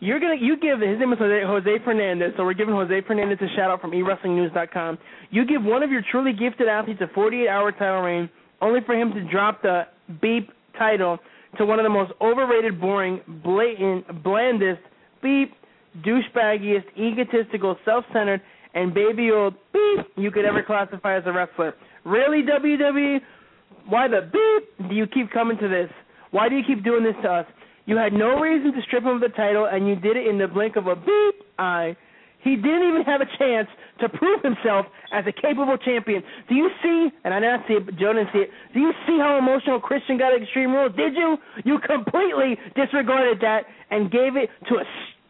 Speaker 1: you're gonna you give his name is Jose, Jose Fernandez, so we're giving Jose Fernandez a shout out from eWrestlingNews.com. You give one of your truly gifted athletes a 48-hour title reign, only for him to drop the beep title to one of the most overrated, boring, blatant, blandest, beep, douchebaggiest, egotistical, self-centered, and baby old beep you could ever classify as a wrestler. Really, WWE? Why the beep do you keep coming to this? Why do you keep doing this to us? You had no reason to strip him of the title, and you did it in the blink of a beep eye. He didn't even have a chance to prove himself as a capable champion. Do you see? And I didn't see it, but Joe didn't see it. Do you see how emotional Christian got at Extreme Rules? Did you? You completely disregarded that and gave it to a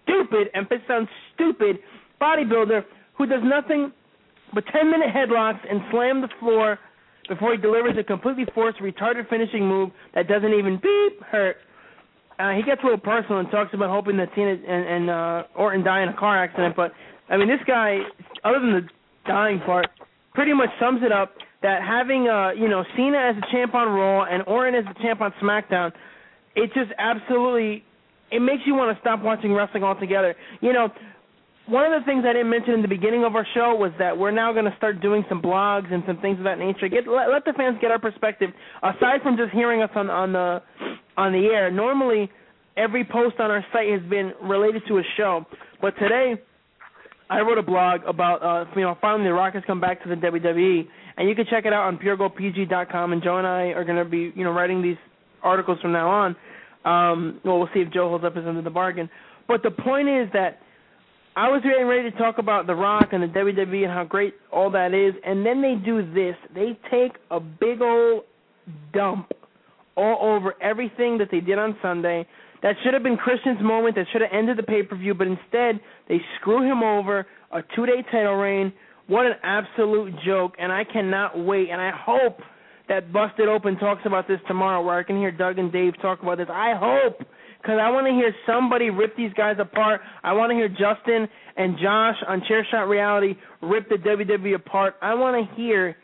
Speaker 1: stupid, and emphasis on stupid, bodybuilder who does nothing but 10 minute headlocks and slam the floor before he delivers a completely forced, retarded finishing move that doesn't even beep hurt. uh, he gets a little personal and talks about hoping that Cena and, and uh, Orton die in a car accident. But I mean, this guy, other than the dying part, pretty much sums it up that having uh, you know Cena as a champ on Raw and Orton as the champ on SmackDown, it just absolutely it makes you want to stop watching wrestling altogether. You know, one of the things I didn't mention in the beginning of our show was that we're now going to start doing some blogs and some things of that nature. Get let, let the fans get our perspective aside from just hearing us on on the on the air. Normally, every post on our site has been related to a show, but today I wrote a blog about uh you know finally the Rock has come back to the WWE, and you can check it out on PureGoldPG.com. And Joe and I are going to be you know writing these articles from now on. Um, well, we'll see if Joe holds up his end of the bargain. But the point is that I was getting ready to talk about The Rock and the WWE and how great all that is, and then they do this. They take a big old dump all over everything that they did on Sunday. That should have been Christian's moment. That should have ended the pay per view, but instead they screw him over. A two day title reign. What an absolute joke! And I cannot wait. And I hope that Busted Open talks about this tomorrow, where I can hear Doug and Dave talk about this. I hope because I want to hear somebody rip these guys apart. I want to hear Justin and Josh on Chairshot Reality rip the WWE apart. I want to hear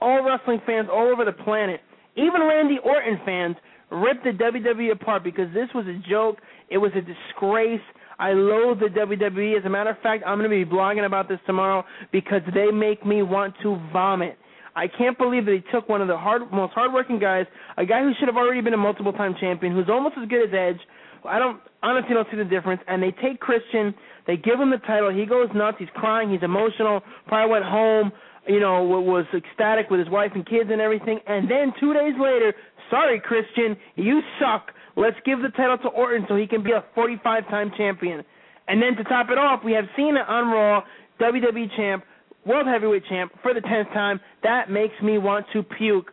Speaker 1: all wrestling fans all over the planet, even Randy Orton fans, rip the WWE apart because this was a joke. It was a disgrace. I loathe the WWE. As a matter of fact, I'm going to be blogging about this tomorrow because they make me want to vomit. I can't believe that he took one of the hard, most hardworking guys, a guy who should have already been a multiple-time champion, who's almost as good as Edge. I don't honestly don't see the difference. And they take Christian, they give him the title. He goes nuts. He's crying. He's emotional. Probably went home, you know, was ecstatic with his wife and kids and everything. And then two days later, sorry Christian, you suck. Let's give the title to Orton so he can be a 45-time champion. And then to top it off, we have Cena on Raw, WWE champ, World Heavyweight Champ for the tenth time. That makes me want to puke,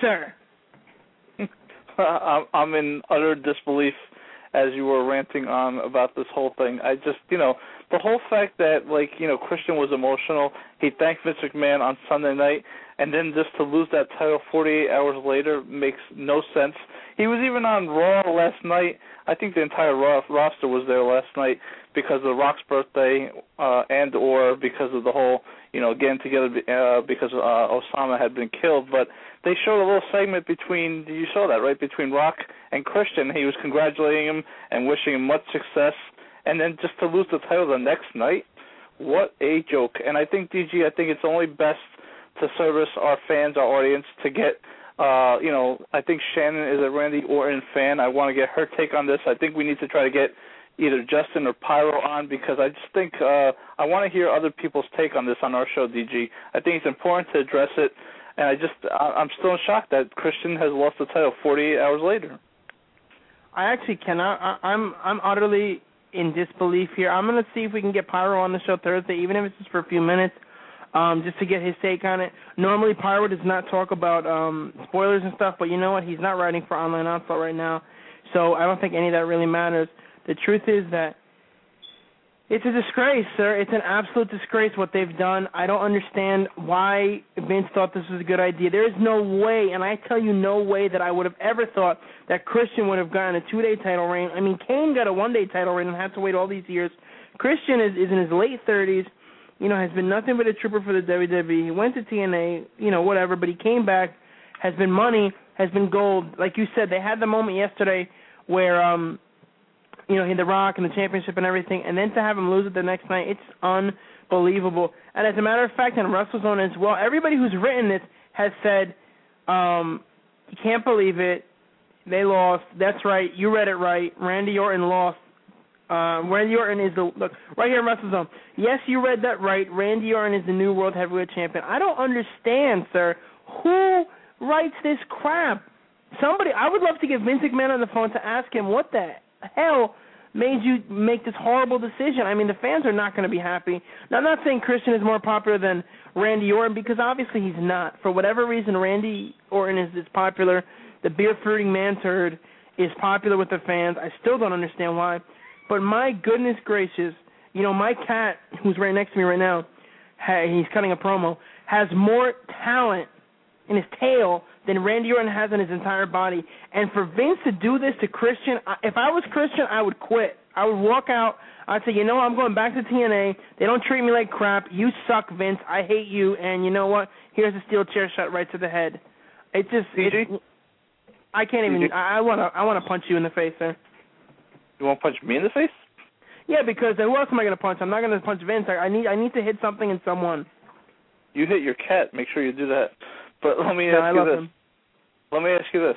Speaker 1: sir.
Speaker 3: I'm in utter disbelief as you were ranting on about this whole thing. I just, you know, the whole fact that like, you know, Christian was emotional. He thanked Vince McMahon on Sunday night, and then just to lose that title 48 hours later makes no sense. He was even on Raw last night. I think the entire Raw roster was there last night because of Rock's birthday, uh, and or because of the whole, you know, getting together uh, because uh, Osama had been killed. But they showed a little segment between. You saw that right between Rock and Christian. He was congratulating him and wishing him much success, and then just to lose the title the next night. What a joke! And I think DG, I think it's only best to service our fans, our audience, to get uh, you know, I think Shannon is a Randy Orton fan. I want to get her take on this. I think we need to try to get either Justin or Pyro on because I just think uh, I want to hear other people's take on this on our show, DG. I think it's important to address it, and I just I, I'm still in shock that Christian has lost the title 48 hours later.
Speaker 1: I actually cannot. I, I'm I'm utterly in disbelief here. I'm going to see if we can get Pyro on the show Thursday, even if it's just for a few minutes um, just to get his take on it. Normally, Pyro does not talk about um, spoilers and stuff, but you know what? He's not writing for Online Onslaught right now, so I don't think any of that really matters. The truth is that it's a disgrace, sir. It's an absolute disgrace what they've done. I don't understand why Vince thought this was a good idea. There is no way, and I tell you, no way that I would have ever thought that Christian would have gotten a two-day title reign. I mean, Kane got a one-day title reign and had to wait all these years. Christian is, is in his late 30s you know, has been nothing but a trooper for the WWE. He went to TNA, you know, whatever, but he came back, has been money, has been gold. Like you said, they had the moment yesterday where um you know, he had the Rock and the championship and everything, and then to have him lose it the next night, it's unbelievable. And as a matter of fact, on WrestleZone as well, everybody who's written this has said, um, you can't believe it. They lost. That's right. You read it right. Randy Orton lost uh, Randy Orton is the look right here in WrestleZone. Yes, you read that right. Randy Orton is the new World Heavyweight Champion. I don't understand, sir. Who writes this crap? Somebody. I would love to get Vince McMahon on the phone to ask him what the hell made you make this horrible decision. I mean, the fans are not going to be happy. Now, I'm not saying Christian is more popular than Randy Orton because obviously he's not. For whatever reason, Randy Orton is is popular. The beer fruiting man turd is popular with the fans. I still don't understand why. But my goodness gracious, you know, my cat, who's right next to me right now, he's cutting a promo, has more talent in his tail than Randy Orton has on his entire body. And for Vince to do this to Christian, if I was Christian, I would quit. I would walk out. I'd say, you know, I'm going back to TNA. They don't treat me like crap. You suck, Vince. I hate you. And you know what? Here's a steel chair shot right to the head. It just, it, I can't even. I want to. I want to punch you in the face, sir.
Speaker 3: You want to punch me in the face?
Speaker 1: Yeah, because who else am I going to punch? I'm not going to punch Vince. I, I need. I need to hit something in someone.
Speaker 3: You hit your cat. Make sure you do that. But let me
Speaker 1: no,
Speaker 3: ask you this.
Speaker 1: him.
Speaker 3: Let me ask you this.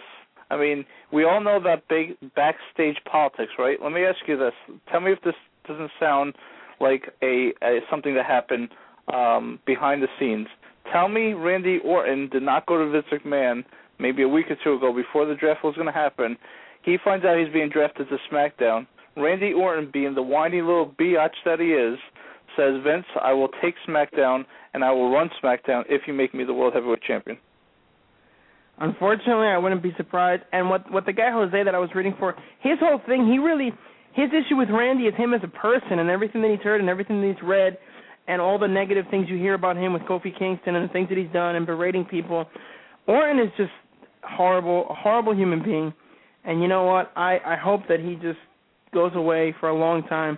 Speaker 3: I mean, we all know that big backstage politics, right? Let me ask you this. Tell me if this doesn't sound like a, a something that happened um, behind the scenes. Tell me Randy Orton did not go to Vince McMahon maybe a week or two ago before the draft was going to happen. He finds out he's being drafted to SmackDown. Randy Orton, being the whiny little biatch that he is, says, Vince, I will take SmackDown and I will run SmackDown if you make me the World Heavyweight Champion.
Speaker 1: Unfortunately, I wouldn't be surprised. And what what the guy Jose that I was reading for, his whole thing, he really his issue with Randy is him as a person and everything that he's heard and everything that he's read and all the negative things you hear about him with Kofi Kingston and the things that he's done and berating people. Orton is just horrible, a horrible human being. And you know what? I I hope that he just goes away for a long time.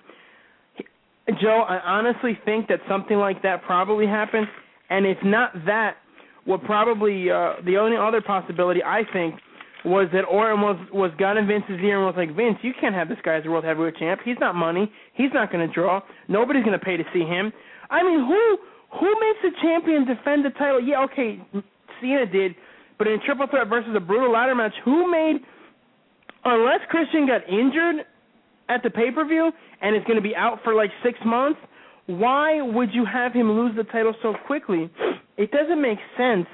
Speaker 1: Joe, I honestly think that something like that probably happened. And if not that, what probably uh, the only other possibility I think was that Orton was was got in Vince's ear and was like, Vince, you can't have this guy as a world heavyweight champ. He's not money. He's not going to draw. Nobody's going to pay to see him. I mean, who who makes a champion defend the title? Yeah, okay, Cena did, but in a triple threat versus a brutal ladder match, who made? Unless Christian got injured at the pay per view and is going to be out for like six months, why would you have him lose the title so quickly? It doesn't make sense.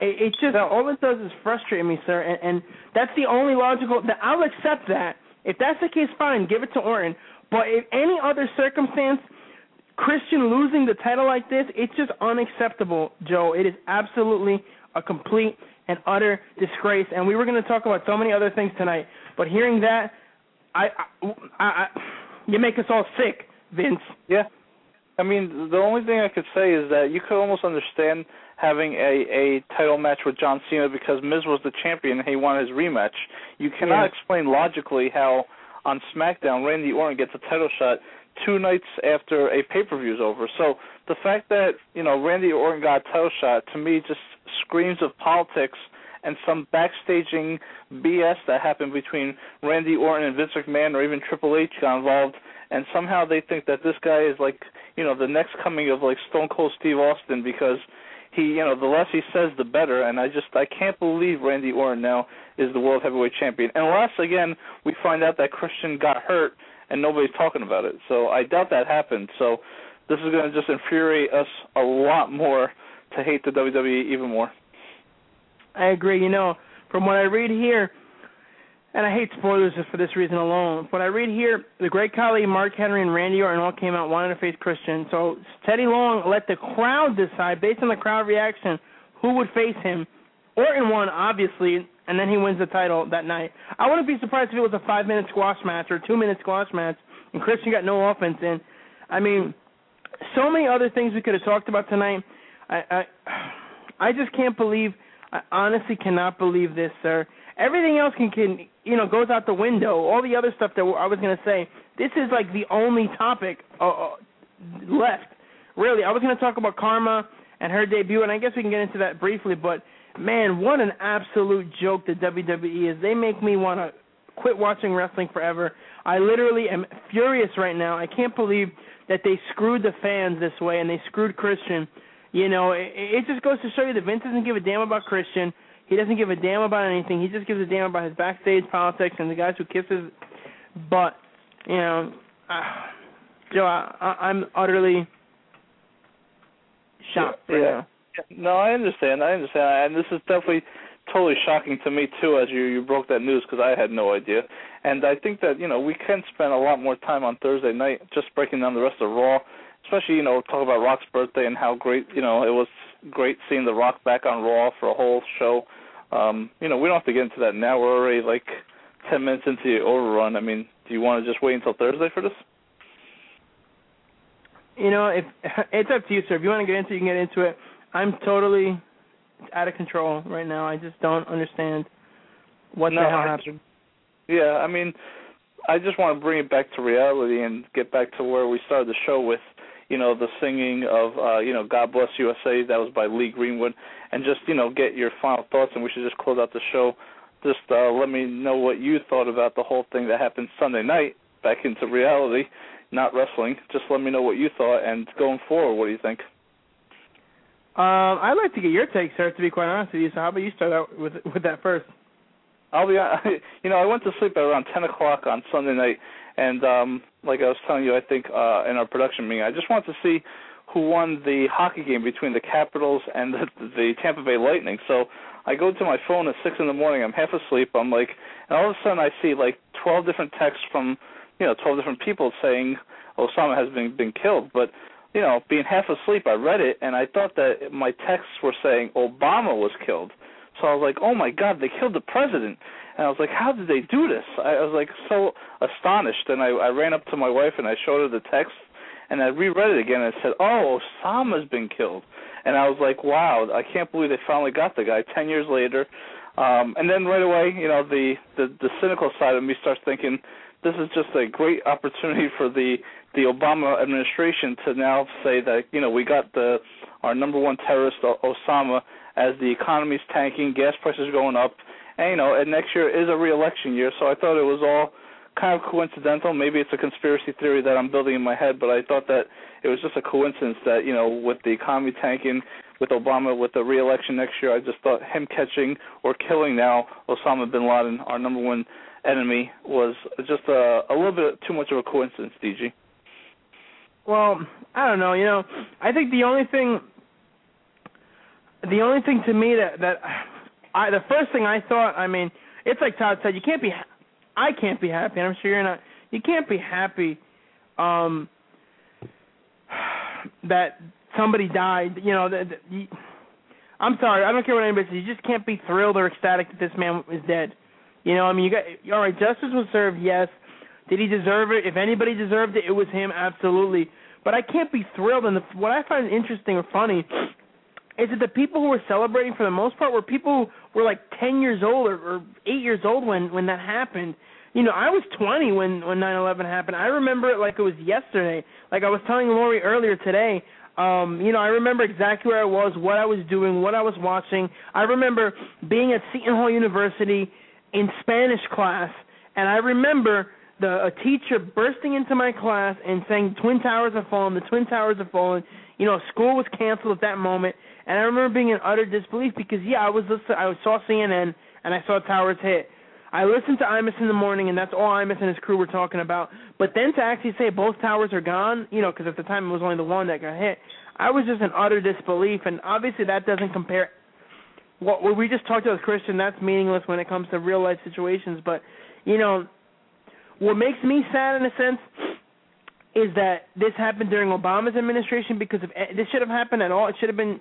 Speaker 1: It, it just all it does is frustrate me, sir, and, and that's the only logical. That I'll accept that. If that's the case, fine, give it to Orton. But if any other circumstance, Christian losing the title like this, it's just unacceptable, Joe. It is absolutely a complete and utter disgrace. And we were going to talk about so many other things tonight, but hearing that, I, I, I, you make us all sick, Vince.
Speaker 3: Yeah. I mean, the only thing I could say is that you could almost understand having a a title match with John Cena because Miz was the champion and he won his rematch. You cannot
Speaker 1: Yeah.
Speaker 3: explain logically how on SmackDown Randy Orton gets a title shot two nights after a pay per view is over. So the fact that you know Randy Orton got a title shot to me just screams of politics and some backstaging BS that happened between Randy Orton and Vince McMahon or even Triple H got involved. And somehow they think that this guy is like you know the next coming of like Stone Cold Steve Austin because he you know the less he says the better. And I just I can't believe Randy Orton now is the world heavyweight champion. Unless again we find out that Christian got hurt and nobody's talking about it. So I doubt that happened. So this is going to just infuriate us a lot more to hate the WWE even more.
Speaker 1: I agree. You know, from what I read here, and I hate spoilers just for this reason alone. What I read here, the Great Khali, Mark Henry, and Randy Orton all came out wanting to face Christian. So Teddy Long let the crowd decide, based on the crowd reaction, who would face him. Orton won, obviously, and then he wins the title that night. I wouldn't be surprised if it was a five-minute squash match or a two-minute squash match, and Christian got no offense in. I mean, so many other things we could have talked about tonight. I I, I just can't believe. I honestly cannot believe this, sir. Everything else can, can you know goes out the window. All the other stuff that I was going to say. This is like the only topic uh, uh, left. Really, I was going to talk about Karma and her debut, and I guess we can get into that briefly. But man, what an absolute joke the WWE is. They make me want to quit watching wrestling forever. I literally am furious right now. I can't believe that they screwed the fans this way and they screwed Christian. You know, it, it just goes to show you that Vince doesn't give a damn about Christian. He doesn't give a damn about anything. He just gives a damn about his backstage politics and the guys who kiss his butt. You know, uh, Joe, I, I, I'm utterly shocked right
Speaker 3: Yeah. No, I understand. I understand, and this is definitely totally shocking to me too, as you you broke that news because I had no idea. And I think that you know we can spend a lot more time on Thursday night just breaking down the rest of Raw, especially you know talk about Rock's birthday and how great you know it was great seeing the Rock back on Raw for a whole show. Um, you know we don't have to get into that now. We're already like ten minutes into the overrun. I mean, do you want to just wait until Thursday for this?
Speaker 1: You know, if it's up to you, sir. If you want to get into, it, you can get into it. I'm totally out of control right now. I just don't understand what
Speaker 3: No,
Speaker 1: the hell happened.
Speaker 3: Yeah, I mean, I just want to bring it back to reality and get back to where we started the show with, you know, the singing of, uh, you know, God Bless USA. That was by Lee Greenwood, and just you know, get your final thoughts. And we should just close out the show. Just uh, let me know what you thought about the whole thing that happened Sunday night. Back into reality, not wrestling. Just let me know what you thought, and going forward, what do you think?
Speaker 1: Um, I'd like to get your take, sir. To be quite honest with you, so how about you start out with with that first?
Speaker 3: I'll be, you know, I went to sleep at around ten o'clock on Sunday night, and um like I was telling you, I think uh in our production meeting, I just want to see who won the hockey game between the Capitals and the, the Tampa Bay Lightning. So I go to my phone at six in the morning. I'm half asleep. I'm like, and all of a sudden I see like twelve different texts from, you know, twelve different people saying Osama has been been killed, but. You know, being half asleep, I read it and I thought that my texts were saying Obama was killed. So I was like, "Oh my God, they killed the president!" And I was like, "How did they do this?" I, I was like so astonished, and I, I ran up to my wife and I showed her the text, and I reread it again and I said, "Oh, Osama's been killed," and I was like, "Wow, I can't believe they finally got the guy." Ten years later, um, and then right away, you know, the, the the cynical side of me starts thinking, this is just a great opportunity for the the Obama administration to now say that you know we got the our number one terrorist Osama as the economy's tanking, gas prices are going up, and you know, and next year is a re-election year, so I thought it was all kind of coincidental. Maybe it's a conspiracy theory that I'm building in my head, but I thought that it was just a coincidence that you know, with the economy tanking, with Obama, with the re-election next year, I just thought him catching or killing now Osama bin Laden, our number one enemy, was just a, a little bit too much of a coincidence, DG.
Speaker 1: Well, I don't know. You know, I think the only thing, the only thing to me that that I the first thing I thought. I mean, it's like Todd said. You can't be. I can't be happy. and I'm sure you're not. You can't be happy. Um. That somebody died. You know. That, that you, I'm sorry. I don't care what anybody says. You just can't be thrilled or ecstatic that this man is dead. You know. I mean, you got. All right. Justice was served. Yes. Did he deserve it? If anybody deserved it, it was him. Absolutely but I can't be thrilled. And the, what I find interesting or funny is that the people who were celebrating, for the most part, were people who were like ten years old or, or eight years old when when that happened. You know, I was 20 when when 9/11 happened. I remember it like it was yesterday. Like I was telling Lori earlier today. Um, you know, I remember exactly where I was, what I was doing, what I was watching. I remember being at Seton Hall University in Spanish class, and I remember the a teacher bursting into my class and saying Twin Towers have fallen, the Twin Towers have fallen. You know, school was canceled at that moment, and I remember being in utter disbelief because yeah, I was listening, I saw CNN and I saw towers hit. I listened to Imus in the morning, and that's all Imus and his crew were talking about. But then to actually say both towers are gone, you know, because at the time it was only the one that got hit, I was just in utter disbelief. And obviously that doesn't compare. What, what we just talked about with Christian, that's meaningless when it comes to real life situations. But you know, what makes me sad in a sense is that this happened during Obama's administration because if this should have happened at all, it should have been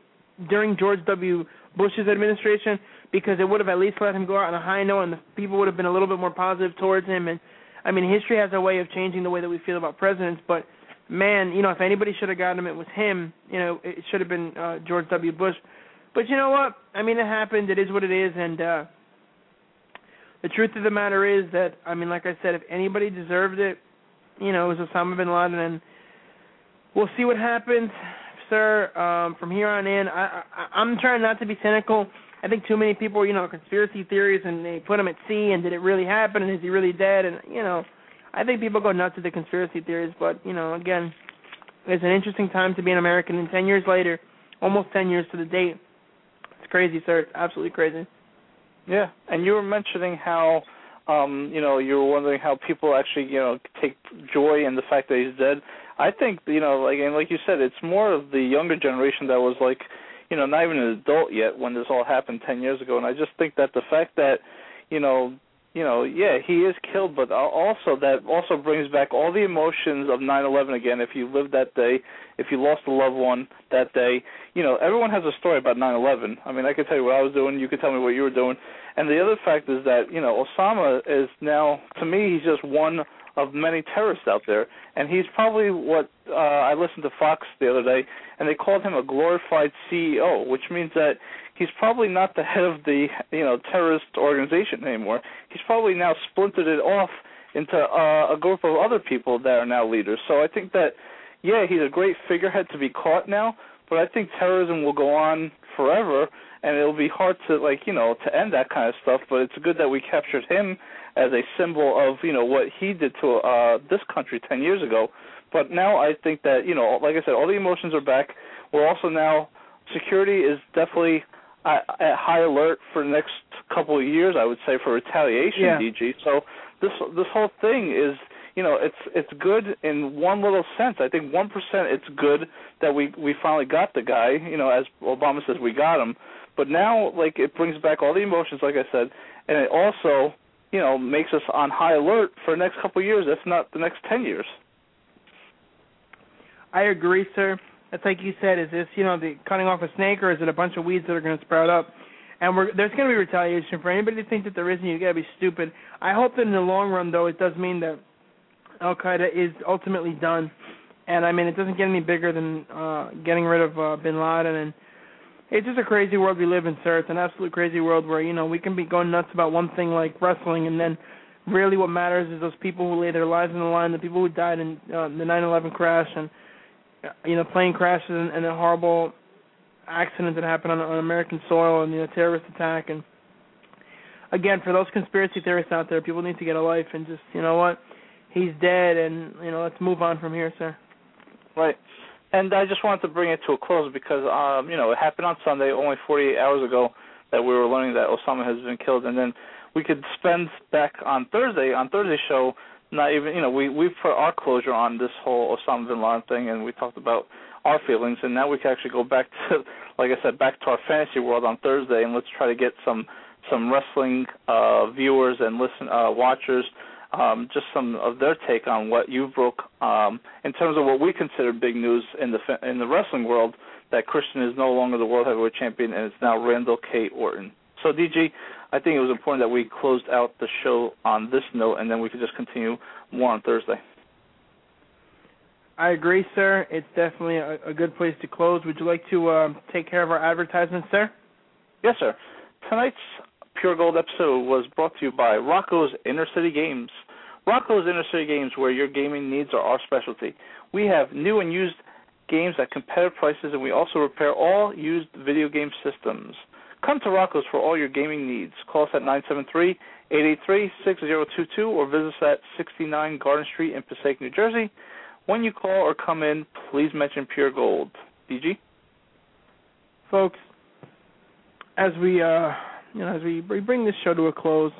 Speaker 1: during George W. Bush's administration because it would have at least let him go out on a high note and the people would have been a little bit more positive towards him. And I mean, history has a way of changing the way that we feel about presidents. But man, you know, if anybody should have gotten him, it was him. You know, it should have been uh, George W. Bush. But you know what? I mean, it happened. It is what it is, and. uh the truth of the matter is that I mean, like I said, if anybody deserved it, you know, it was Osama bin Laden, and we'll see what happens, sir. Um, from here on in, I, I I'm trying not to be cynical. I think too many people, you know, conspiracy theories, and they put him at sea, and did it really happen, and is he really dead? And you know, I think people go nuts with the conspiracy theories, but you know, again, it's an interesting time to be an American. And ten years later, almost ten years to the date, it's crazy, sir. It's absolutely crazy.
Speaker 3: Yeah, and you were mentioning how um, you know, you were wondering how people actually, you know, take joy in the fact that he's dead. I think, you know, like and like you said, it's more of the younger generation that was like, you know, not even an adult yet when this all happened ten years ago. And I just think that the fact that, you know, you know, yeah, he is killed, but also that also brings back all the emotions of 9/11 again. If you lived that day, if you lost a loved one that day, you know, everyone has a story about 9/11. I mean, I could tell you what I was doing, you could tell me what you were doing, And the other fact is that you know Osama is now to me he's just one of many terrorists out there, and he's probably what uh, I listened to Fox the other day, and they called him a glorified CEO, which means that he's probably not the head of the you know terrorist organization anymore. He's probably now splintered it off into uh, a group of other people that are now leaders. So I think that yeah, he's a great figurehead to be caught now, but I think terrorism will go on forever and it'll be hard to like, you know, to end that kind of stuff, but it's good that we captured him as a symbol of you know what he did to uh, this country ten years ago. But now I think that you know, like I said, all the emotions are back. We're also now security is definitely at, high alert for the next couple of years. I would say for retaliation,
Speaker 1: Yeah.
Speaker 3: DG. So this this whole thing is you know it's it's good in one little sense. I think one percent it's good that we we finally got the guy. You know, as Obama says, we got him. But now, like, it brings back all the emotions, like I said, and it also, you know, makes us on high alert for the next couple of years, if not the next ten years.
Speaker 1: I agree, sir. It's like you said. Is this you know the cutting off a snake, or is it a bunch of weeds that are going to sprout up? And we're, there's going to be retaliation for anybody to think that there isn't. You got to be stupid. I hope that in the long run, though, it does mean that Al Qaeda is ultimately done. And I mean, it doesn't get any bigger than uh getting rid of uh, Bin Laden. And it's just a crazy world we live in, sir. It's an absolute crazy world where you know we can be going nuts about one thing like wrestling, and then really what matters is those people who lay their lives on the line, the people who died in uh, the 9/11 crash, and you know plane crashes and, and a horrible accident that happened on, on American soil, and you know terrorist attack. And again, for those conspiracy theorists out there, people need to get a life and just you know what, he's dead, and you know let's move on from here, sir.
Speaker 3: Right. And I just wanted to bring it to a close because um, you know, it happened on Sunday, only 48 hours ago that we were learning that Osama has been killed and then we could spend back on Thursday, on Thursday's show, not even, you know, we we put our closure on this whole Osama bin Laden thing and we talked about our feelings and now we can actually go back to like I said back to our fantasy world on Thursday and let's try to get some some wrestling uh viewers and listen uh watchers um, just some of their take on what you broke um, in terms of what we consider big news in the in the wrestling world that Christian is no longer the world heavyweight champion and it's now Randall K. Orton. So DG, I think it was important that we closed out the show on this note and then we could just continue more on Thursday.
Speaker 1: I agree, sir. It's definitely a, a good place to close. Would you like to uh, take care of our advertisements, sir?
Speaker 3: Yes, sir. Tonight's Pure Gold episode was brought to you by Rocco's Inner City Games. Rocco's Inner City Games, where your gaming needs are our specialty. We have new and used games at competitive prices, and we also repair all used video game systems. Come to Rocco's for all your gaming needs. Call us at 973-883-6022 or visit us at 69 Garden Street in Passaic, New Jersey. When you call or come in, please mention Pure Gold. DG?
Speaker 1: folks, as we uh, you know, as we bring this show to a close,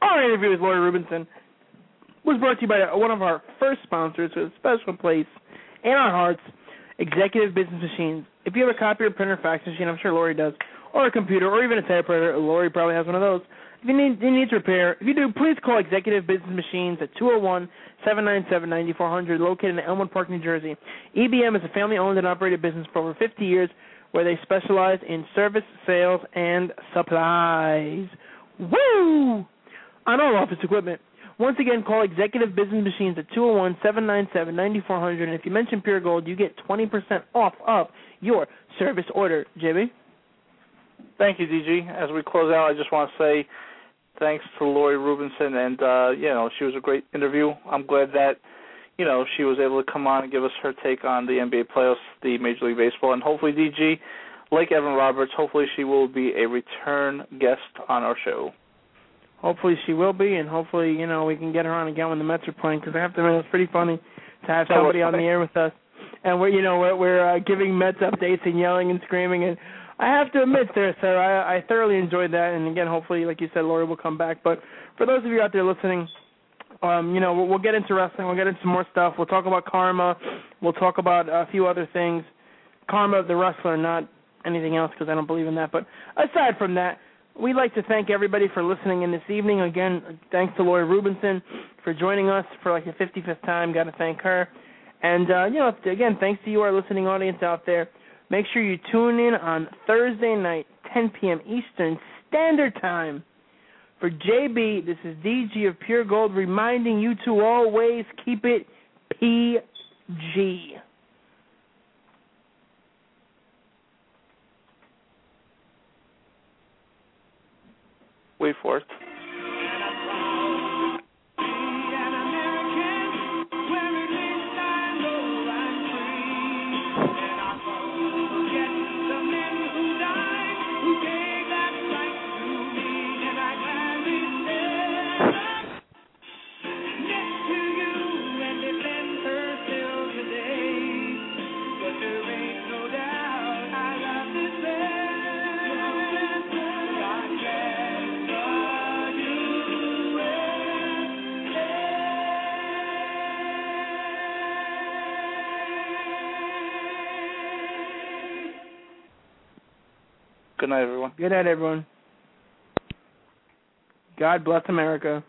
Speaker 1: our interview with Lori Rubinson was brought to you by one of our first sponsors, with a special place in our hearts, Executive Business Machines. If you have a copier, printer, fax machine, I'm sure Lori does, or a computer, or even a typewriter, Lori probably has one of those. If you need you need repair, if you do, please call Executive Business Machines at 201-797-9400, located in Elmwood Park, New Jersey. EBM is a family-owned and operated business for over 50 years, where they specialize in service, sales, and supplies. Woo! On all office equipment. Once again, call Executive Business Machines at 201-797-9400, and if you mention Pure Gold, you get 20% off of your service order. JB?
Speaker 3: Thank you, DG. As we close out, I just want to say thanks to Lori Rubinson, and uh, you know she was a great interview. I'm glad that you know she was able to come on and give us her take on the NBA playoffs, the Major League Baseball, and hopefully, DG, like Evan Roberts, hopefully she will be a return guest on our show.
Speaker 1: Hopefully she will be, and hopefully you know we can get her on again when the Mets are playing. Because I have to admit it's pretty funny to have somebody on the air with us, and we're you know we're, we're uh, giving Mets updates and yelling and screaming. And I have to admit, there, sir, I, I thoroughly enjoyed that. And again, hopefully, like you said, Lori will come back. But for those of you out there listening, um, you know we'll, we'll get into wrestling. We'll get into more stuff. We'll talk about Karma. We'll talk about a few other things. Karma, the wrestler, not anything else, because I don't believe in that. But aside from that. We'd like to thank everybody for listening in this evening. Again, thanks to Lori Rubinson for joining us for like the 55th time. Got to thank her. And, uh, you know, again, thanks to you, our listening audience out there. Make sure you tune in on Thursday night,
Speaker 3: 10 p.m. Eastern Standard Time. For JB, this is DG of Pure Gold reminding you to always keep it PG.
Speaker 1: Wait for it. Good night, everyone.
Speaker 3: Good night, everyone. God bless America.